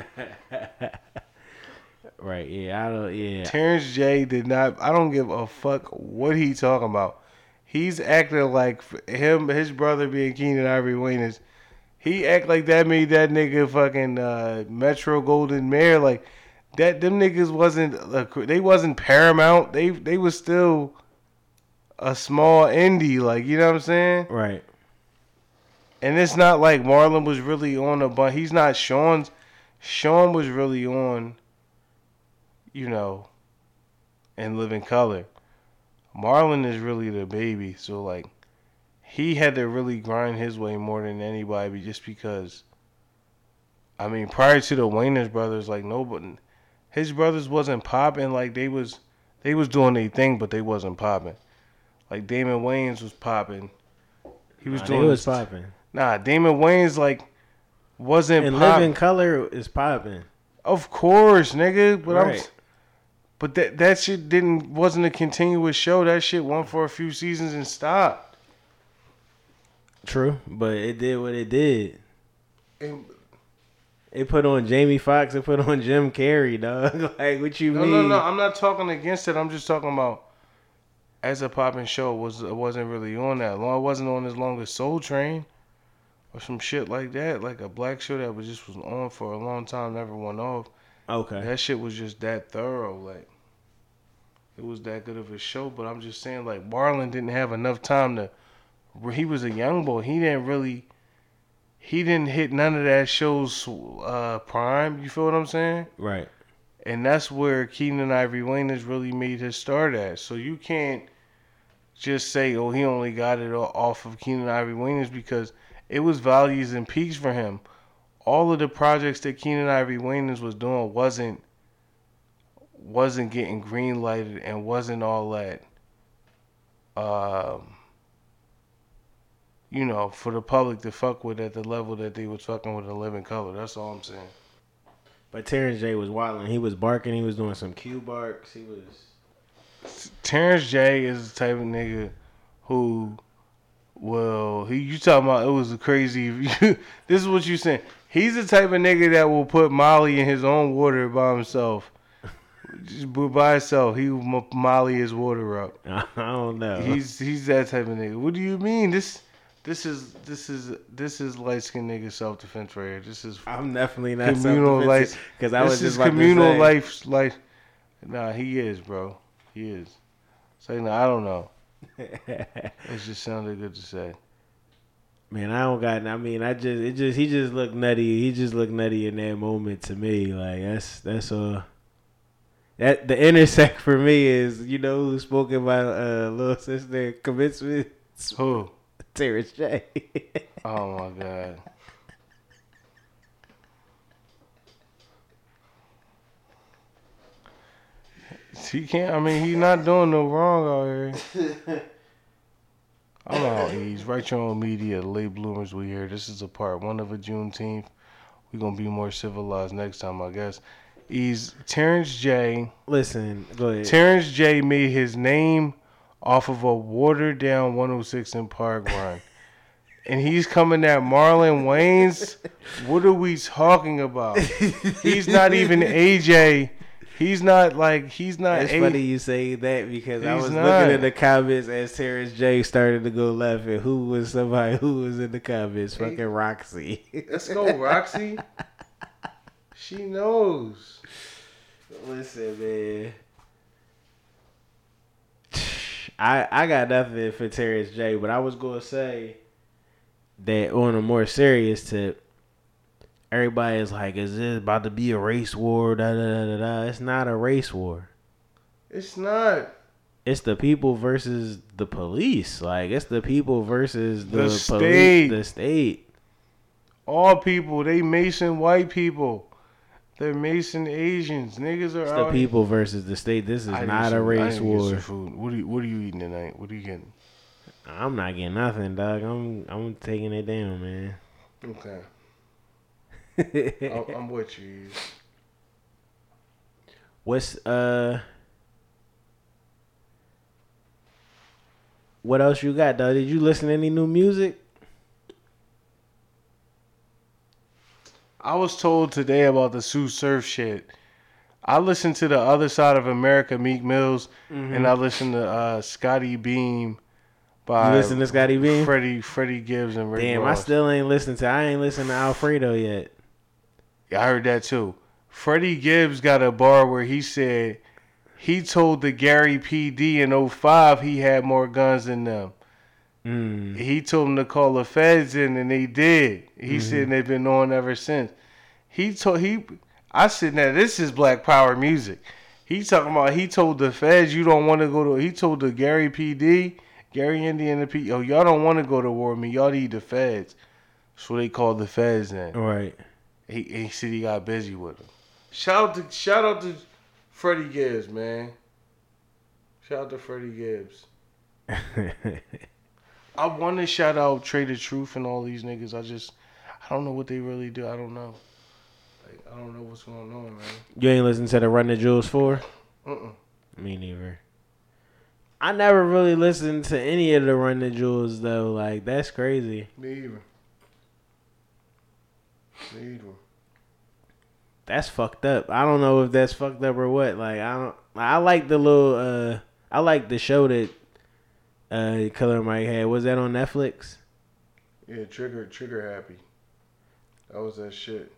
right yeah I don't yeah Terrence J did not. I don't give a fuck what he talking about. He's acting like him, his brother being Keenen Ivory Wayans. He act like that made that nigga fucking uh, Metro-Goldwyn-Mayer. Like that, them niggas wasn't. Uh, they wasn't Paramount. They they was still a small indie. Like you know what I'm saying. right And it's not like Marlon was really on a but he's not Sean's Sean was really on you know in living color. Marlon is really the baby, so like he had to really grind his way more than anybody just because I mean prior to the Wayans brothers like nobody his brothers wasn't popping like they was they was doing their thing but they wasn't popping. Like Damon Wayans was popping. He was Nah, doing was popping Nah, Damon Wayans like wasn't and pop- living color is popping Of course, nigga. But I'm Right. but that that shit didn't wasn't a continuous show. That shit went for a few seasons and stopped. True, but it did what it did. And They put on Jamie Foxx. It put on Jim Carrey, dog. like, what you no, mean? no, no. No. I'm not talking against it. I'm just talking about as a popping show it was it wasn't really on that long. It wasn't on as long as Soul Train or some shit like that. Like a black show that was just was on for a long time, never went off. Okay. That shit was just that thorough. Like it was that good of a show. But I'm just saying, like Marlon didn't have enough time to. He was a young boy. He didn't really. He didn't hit none of that show's uh, prime. You feel what I'm saying? Right. And that's where Keenen Ivory Wayne has really made his start at. So you can't just say, oh, he only got it off of Keenen Ivory Wayans because it was values and peaks for him. All of the projects that Keenen Ivory Wayans was doing wasn't wasn't getting green lighted and wasn't all that um you know, for the public to fuck with at the level that they was fucking with a living color. That's all I'm saying. But Terrence J was wilding. He was barking. He was doing some cue barks. He was. Terrence J is the type of nigga who well, he you talking about it was a crazy this is what you saying. He's the type of nigga that will put Molly in his own water by himself. Just by himself, he Molly his water up. I don't know. He's he's that type of nigga. What do you mean? This this is this is this is light skinned nigga self defense right here. This is I'm definitely not communal life because I this was just communal life life. Nah, he is, bro. He is. Say no, I don't know. It just sounded good to say. Man, I don't got. I mean, I just it just he just looked nutty. He just looked nutty in that moment to me. Like that's that's all. That the intersect for me is you know who spoke about uh little sister commencement. Who? Terrence J. Oh my god. He can't. I mean, he's not doing no wrong out here. I'm out, Ease. Write your own media. Late bloomers we here. This is a part one of a Juneteenth. We're gonna be more civilized next time, I guess. Ease Terrence J. Listen, go ahead. Terrence J made his name off of a watered down 106 & Park run. and he's coming at Marlon Wayans. What are we talking about? He's not even AJ. He's not like he's not. It's A- funny you say that because I was not. looking at the comments as Terrence J started to go left, and who was somebody who was in the comments? Fucking Rocsi. Let's go, Rocsi. she knows. Listen, man. I I got nothing for Terrence J, but I was gonna say that on a more serious tip, everybody is like, "Is this about to be a race war?" Da da da da. da. It's not a race war. It's not. It's the people versus the police. Like it's the people versus the, The police, state. the state. All people, they Mason white people. They're Mason Asians. Niggas are It's the here- people versus the state. This is I not a some- I race war. food. What are you What are you eating tonight? What are you getting? I'm not getting nothing, dog. I'm I'm taking it down, man. Okay, I'm, I'm with you. What's uh What else you got, though? Did you listen to any new music? I was told today about the Sue Surf shit. I listened to the other side of America, Meek Mills, and I listened to uh, Scottie Beam by You listen to Scottie Beam? Freddie Freddie Gibbs and Rick Damn, I still ain't listened to. I ain't listened to Alfredo yet. Yeah, I heard that too. Freddie Gibbs got a bar where he said he told the Gary PD in 05 he had more guns than them. Mm. He told them to call the feds in, and they did. He said they've been on ever since. He told he. I said, now this is Black Power music. He talking about he told the feds you don't want to go to. He told the Gary PD, Gary Indian the P. Oh, y'all don't want to go to war with me. Y'all need the feds. So they called the feds in. Right. He, he said he got busy with him. Shout out to shout out to Freddie Gibbs, man. Shout out to Freddie Gibbs. I want to shout out Trae tha Truth and all these niggas. I just I don't know what they really do. I don't know. Like I don't know what's going on, man. you ain't listened to the Run the Jewels 4? Uh-uh. Me neither. I never really listened to any of the Run the Jewels, though. Like, that's crazy. Me either. Need one. That's fucked up. I don't know if that's fucked up or what. Like I don't. I like the little. uh I like the show that uh Killer Mike had. Was that on Netflix? Yeah, trigger trigger happy. That was that shit.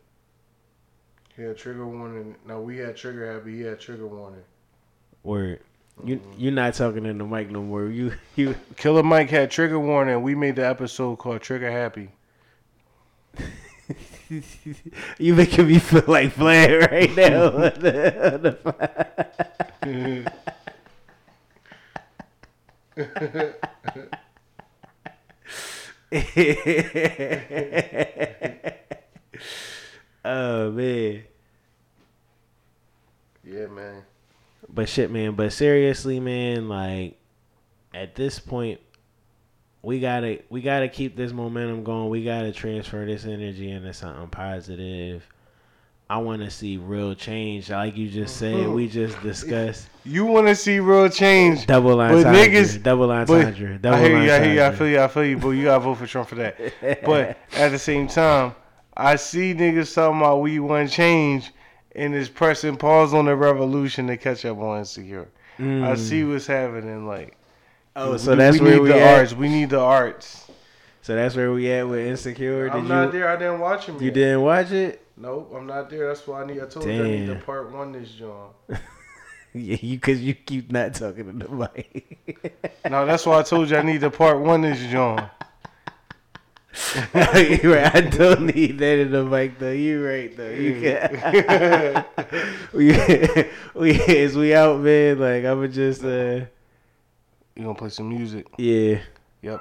He had trigger warning. No, we had trigger happy. He had trigger warning. Word. You you're not talking in the mic no more. You you Killer Mike had trigger warning. We made the episode called Trigger Happy. you making me feel like playing right now. on the- on the- oh man. Yeah, man. But shit, man. But seriously, man. Like at this point, we gotta we gotta keep this momentum going. We gotta transfer this energy into something positive. I want to see real change, like you just said. Mm-hmm. We just discussed You want to see real change? double But entendre, niggas, double but entendre, double I hear you, I hear you, I feel you, I feel you, but you gotta vote for Trump for that. but at the same time, I see niggas talking about we want change and is pressing pause on the revolution to catch up on insecure. I mm. see what's happening. Like, Oh, we- so that's we where need we the at. arts. We need the arts. So that's where we at with insecure. Did I'm you not there. I didn't watch him. you didn't watch it? Nope, I'm not there. That's why I need. I told you I need the part one this John. Yeah, you because you keep not talking to the mic. No, that's why I told you I need the part one this John. you right. I don't need that in the mic though. You right though. You can. we we is we out, man. Like I'ma just uh You gonna play some music? yeah. Yep.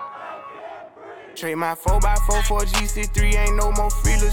Trade my 4x4 for a GC3, ain't no more free little.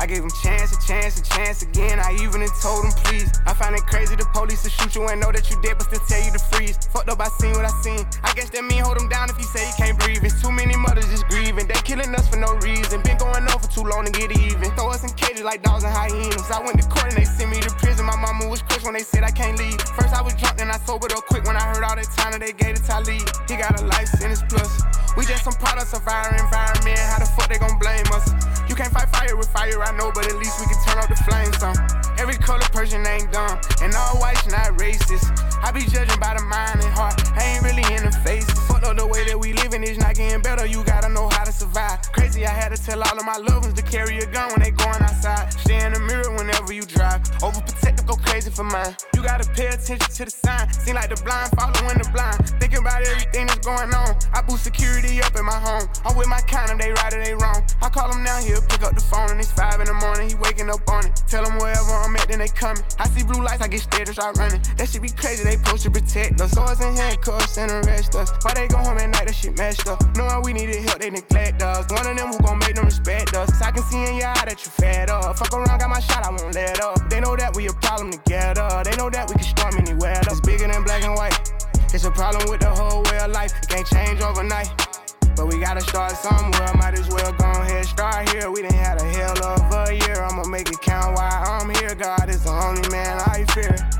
I gave him chance, a chance, a chance again. I even told him please. I find it crazy the police to shoot you and know that you dead, but still tell you to freeze. Fucked up, I seen what I seen. I guess that mean hold him down if he say he can't breathe. It's too many mothers just grieving. They killing us for no reason. Been going on for too long to get even. Throw us in cages like dogs and hyenas. I went to court and they sent me to prison. My mama was crushed when they said I can't leave. First I was drunk, then I sobered up quick when I heard all that time that they gave to Talib. He got a life sentence plus. We just some products of our environment. How the fuck they gon' blame us? You can't fight fire with fire, I know, but at least we can turn up the flames some. Every color person ain't dumb, and all whites not racist. I be judging by the mind and heart, I ain't really in the face. Fuck up the way that we living is not getting better, you gotta know how to survive. Crazy, I had to tell all of my loved ones to carry a gun when they going outside. Stay in the mirror whenever you drive. Overprotective, go crazy for mine. You gotta pay attention to the sign. Seem like the blind following the blind. Thinking about everything that's going on. I boost security up in my home. I'm with my kind of they right or they wrong. I call him now, he'll pick up the phone and it's five in the morning. He waking up on it. Tell him wherever I'm at, then they coming. I see blue lights, I get scared and start running. That shit be crazy, they supposed to protect us. Swords and handcuffs and arrest us. Why they go home at night, that shit messed up. Knowing we needed help, they neglect us. One of them who gon' make them respect us. I can see in your eye that you fed up. Fuck around, got my shot, I won't let up. They know that we a problem together. They know that we can storm anywhere. It's bigger than black and white. It's a problem with the whole way of life. It can't change overnight. But we gotta start somewhere. Might as well go ahead, start here. We done had a hell of a year. I'ma make it count while I'm here. God is the only man I fear.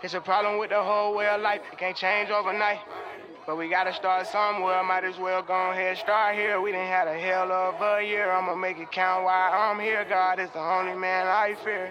It's a problem with the whole way of life. It can't change overnight. But we gotta start somewhere. Might as well go ahead, start here. We didn't had a hell of a year. I'ma make it count why I'm here. God is the only man I fear.